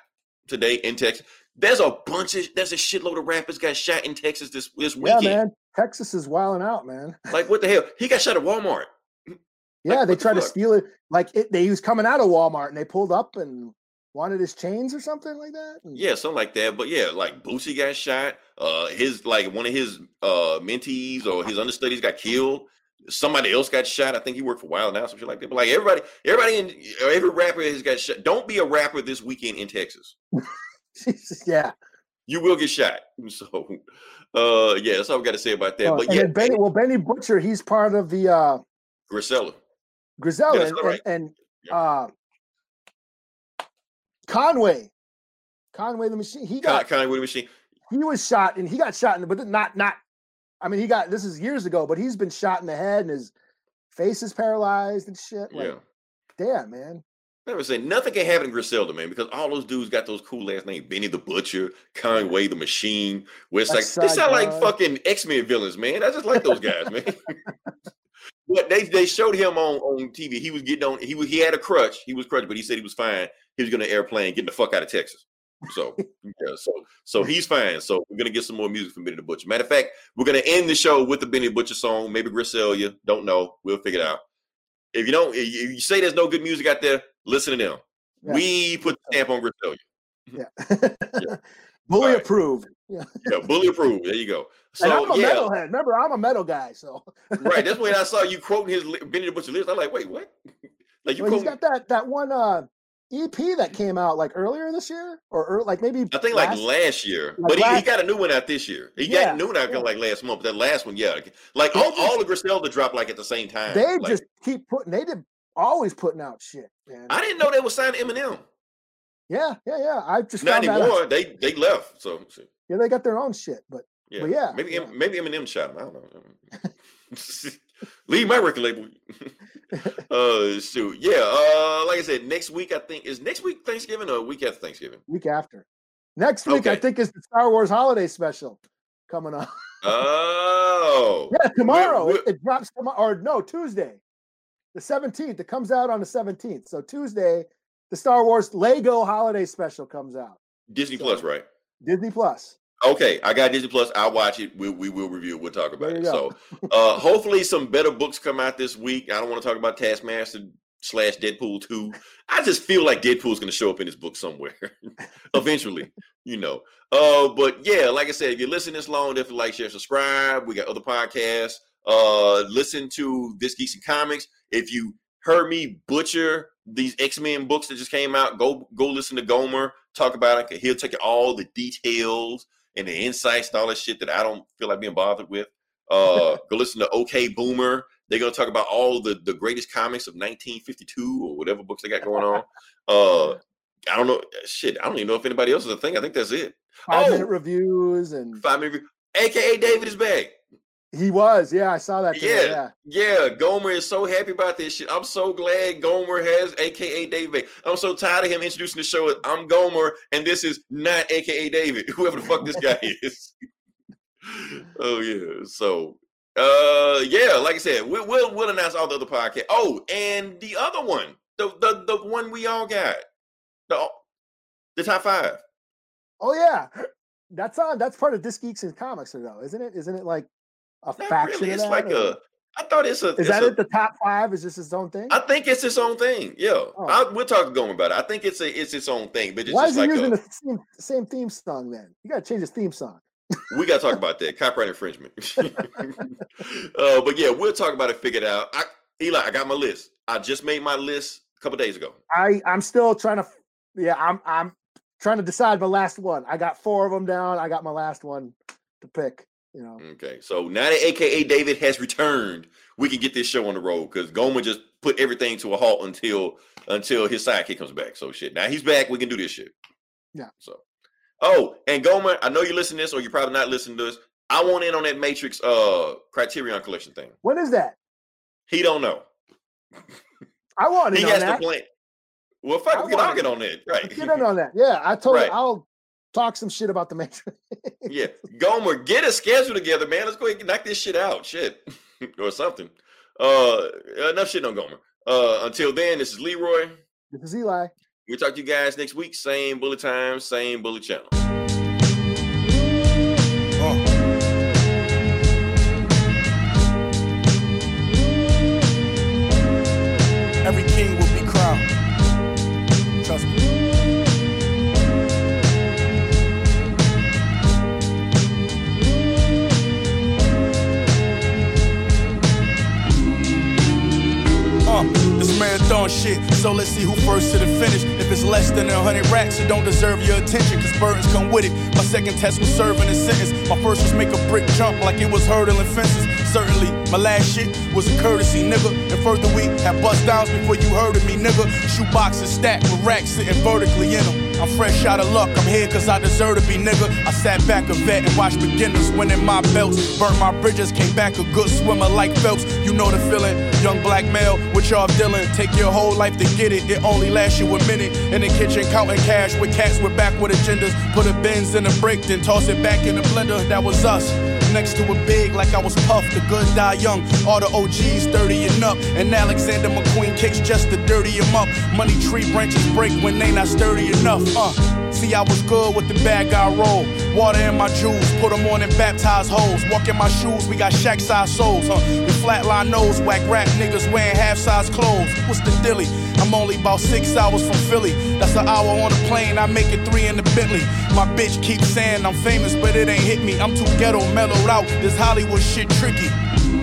today in Texas. There's a bunch of there's a shitload of rappers got shot in Texas this this weekend. Yeah, man. Texas is wilding out, man. Like what the hell? He got shot at Walmart. Yeah, Like, they what the tried to steal it. Like it, they he was coming out of Walmart and they pulled up and wanted his chains or something like that. and- Yeah, something like that. But yeah, like Boosie got shot. Uh, his like one of his uh mentees or his understudies got killed. Somebody else got shot. I think he worked for Wild now, some shit like that. But like everybody, everybody in every rapper has got shot. Don't be a rapper this weekend in Texas. Yeah. You will get shot. So, uh, yeah, that's all we got to say about that. Uh, but yeah, Benny, well, Benny Butcher, he's part of the uh Grisella. Griselda that's and, right. and, Yeah. uh Conway. Conway the machine. He Con- got Conway the machine. he was shot and he got shot in the but not not I mean he got this is years ago, but he's been shot in the head and his face is paralyzed and shit. Like, Yeah. damn, man. Never said nothing can happen to Griselda, man, because all those dudes got those cool last names: Benny the Butcher, Conway the Machine. Where it's like they sound like fucking X Men villains, man. I just like those guys, man. but they they showed him on on TV. He was getting on. He was he had a crutch. He was crutch, but he said he was fine. He was going to airplane, getting the fuck out of Texas. So yeah, so so he's fine. So we're gonna get some more music from Benny the Butcher. Matter of fact, we're gonna end the show with the Benny the Butcher song. Maybe Griselda. Don't know. We'll figure it out. If you don't, if you say there's no good music out there, listen to them. Yeah. We put the stamp on Griselda. Yeah. Bully Right. approved. Yeah. Yeah, bully approved. There you go. and I'm So a yeah, metalhead. Remember, I'm a metal guy. So right. That's when I saw you quoting his Benny the Butcher list. I'm like, wait, what? like you well, he's quoting? got that that one uh EP that came out like earlier this year, or, or like maybe I think like last- last year, like but he, he got a new one out this year. He Yeah, got a new one out yeah. like last month. That last one, yeah, like all, just- all the Griselda dropped like at the same time. they Like, just keep putting. They did always putting out shit, man. I didn't know they was signing Eminem. yeah, yeah, yeah. I just Not anymore. They they left. So so, Yeah, they got their own shit, but yeah, But yeah, maybe yeah. Maybe Eminem shot him. I don't know. Leave my record label. uh, shoot, yeah. Uh, like I said, next week I think is next week Thanksgiving or week after Thanksgiving. week after. Next week, I think is the Star Wars holiday special coming up. Oh, Yeah, tomorrow we're- It, it drops tomorrow, or no, Tuesday, the seventeenth. It comes out on the seventeenth. So Tuesday, the Star Wars Lego holiday special comes out. Disney So- Plus, right? Disney Plus. Okay, I got Disney Plus. I'll watch it. We, we will review it. We'll talk about it. you So, uh, hopefully, some better books come out this week. I don't want to talk about Taskmaster slash Deadpool 2. I just feel like Deadpool's going to show up in this book somewhere eventually, you know. Uh, but yeah, like I said, if you listen this long, definitely like, share, subscribe. We got other podcasts. Uh, listen to This Geeks and Comics. If you heard me butcher these X-Men books that just came out, go go listen to Gomer talk about it. He'll take you all the details and the insights and all that shit that I don't feel like being bothered with. Uh, go listen to OK Boomer. They're gonna talk about all the the greatest comics of 1952 or whatever books they got going on. Uh, I don't know. Shit, I don't even know if anybody else is a thing. I think that's it. Five Oh! minute reviews and Five minute. AKA David is back. He was. Yeah, I saw that. Today, Yeah. yeah. Yeah, Gomer is so happy about this shit. I'm so glad Gomer has AKA David. I'm so tired of him introducing the show as I'm Gomer, and this is not AKA David, whoever the fuck this guy is. oh yeah. So uh yeah, like I said, we, we'll we'll announce all the other podcasts. Oh, and the other one, the the the one we all got, the the top five. Oh yeah, that's on. That's part of Disc Geeks and Comics, though, isn't it? Isn't it like a faction? really. It's like or- a. I thought it's a. Is it's that a- it? The top five? Is this its own thing? I think it's its own thing. Yeah, Oh. I, we'll talk Gomer about it. I think it's a it's its own thing, but it's Why just is he like using a, the same, same theme song then? You got to change his theme song. we got to talk about that copyright infringement. uh, but yeah, we'll talk about it. Figure it out. I, Eli, I got my list. I just made my list a couple days ago. I I'm still trying to. Yeah, I'm I'm trying to decide my last one. I got four of them down. I got my last one to pick. You know. Okay, so now that AKA David has returned, we can get this show on the road because Gomer just put everything to a halt until until his sidekick comes back. So shit, now he's back. We can do this shit. Yeah. So, oh, and Gomer, I know you listen to this, or you're probably not listening to this. I want in on that Matrix uh Criterion Collection thing. When is that? He don't know. I want He has that. to plan. Well, fuck, I we can all get on that, right? Get in on that. Yeah, I told Right. you I'll talk some shit about the Matrix. yeah, Gomer, get a schedule together, man. Let's go ahead and knock this shit out, shit, or something. Uh, enough shit on Gomer. Uh, until then, this is Leroy. this is Eli. We'll talk to you guys next week. Same bullet time, same bullet channel. Marathon shit, so let's see who first to the finish. If it's less than a hundred racks, it don't deserve your attention, cause burdens come with it. My second test was serving a sentence. My first was make a brick jump like it was hurdling fences. Certainly, my last shit was a courtesy, nigga. And further, we had bust downs before you heard of me, nigga. Shoe boxes stacked with racks sitting vertically in them. I'm fresh out of luck, I'm here cause I deserve to be, nigga. I sat back a vet and watched beginners winning my belts. Burnt my bridges, came back a good swimmer like Phelps. You know the feeling, young black male, with y'all dealing. Take your whole life to get it. It only lasts you a minute. In the kitchen counting cash with cats with backward agendas. Put a Benz in a break, then toss it back in the blender. That was us. Next to a big like I was puffed. the good die young. All the OGs 30 and up. And Alexander McQueen kicks just to dirty him up. Money tree branches break when they not sturdy enough. Uh. See, I was good with the bad guy roll. Water in my jewels, put them on and baptize hoes. Walk in my shoes, we got shack size souls, huh? We flatline nose, whack rap niggas wearing half size clothes. What's the dilly? I'm only about six hours from Philly. That's an hour on a plane, I make it three in the Bentley. My bitch keeps saying I'm famous, but it ain't hit me. I'm too ghetto, mellowed out. This Hollywood shit tricky.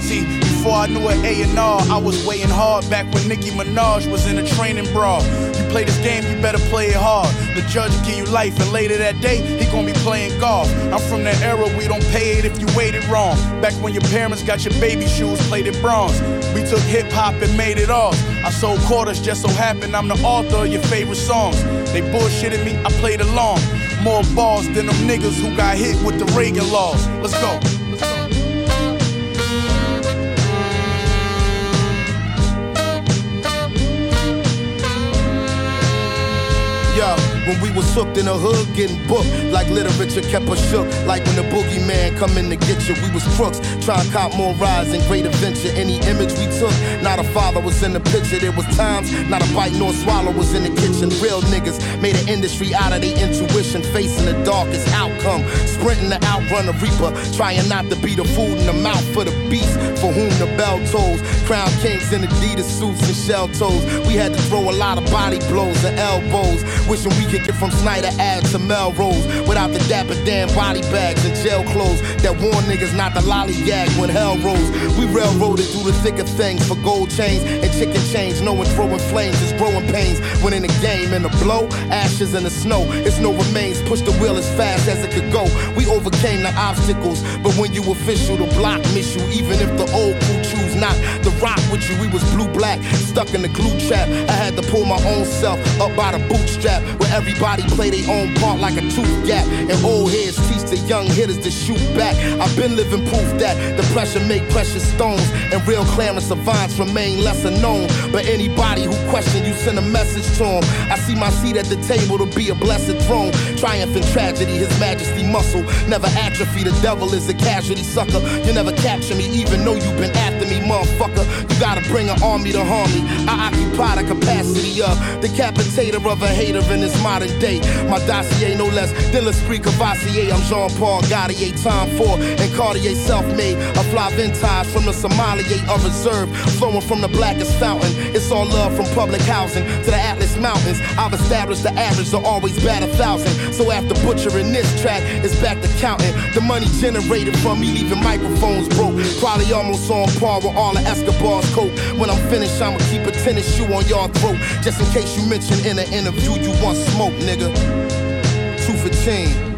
See, before I knew an A&R, I was waiting hard back when Nicki Minaj was in a training bra. You play this game, you better play it hard. The judge give you life, and later that day, he gonna be playing golf. I'm from that era we don't pay it if you waited wrong. Back when your parents got your baby shoes plated bronze. We took hip hop and made it ours. I sold quarters, just so happened I'm the author of your favorite songs. They bullshitted me, I played along. More balls than them niggas who got hit with the Reagan laws. Let's go. When we was hooked in the hood, getting booked like literature kept us shook. Like when the boogeyman come in to get you, we was crooks. Trying to cop more rides and great adventure. Any image we took, not a father was in the picture. There was times, not a bite nor swallow was in the kitchen. Real niggas made an industry out of their intuition, facing the darkest outcome. Sprinting to outrun the reaper, trying not to be the food in the mouth for the beast for whom the bell tolls. Crown kings in Adidas suits and shell toes. We had to throw a lot of body blows and elbows. Wishing we could get from Snyder Ave to Melrose without the dapper damn body bags and jail clothes that warn niggas not to lollygag when hell rose. We railroaded through the thick of things for gold chains and chicken chains. No one throwing flames, it's growing pains. When in the game, in the blow, ashes in the snow. It's no remains. Push the wheel as fast as it could go. We overcame the obstacles, but when you official, the block miss you. Even if the old crew choose not the rock with you, we was blue black, stuck in the glue trap. I had to pull my own self up by the bootstrap, where everybody play their own part like a tooth gap. And old heads teach the young hitters to shoot back. I've been living proof that the pressure make precious stones, and real Clarence savants remain lesser known. But anybody who question you send a message to 'em. I see my seat at the table to be a blessed throne. Triumph in tragedy, his majesty muscle never atrophy. The devil is a casualty sucker. You never capture me, even though you've been after me, motherfucker. You gotta bring an army to harm me. I occupy the capacity of decapitator of a hater in this modern day. My dossier no less than l'esprit Courvoisier. I'm Jean-Paul Gaultier, time for and Cartier self-made. A fly vintage from the sommelier of reserve, flowing from the blackest fountain. It's all love from public housing to the Atlas Mountains. I've established the average to always bat a thousand. So after butchering this track, it's back to counting the money generated from me leaving microphones broke. Probably almost on par with all the Escobar's coke. When I'm finished, I'ma keep a tennis shoe on your throat, just in case you mention in an interview you want smoke, nigga. Two for ten.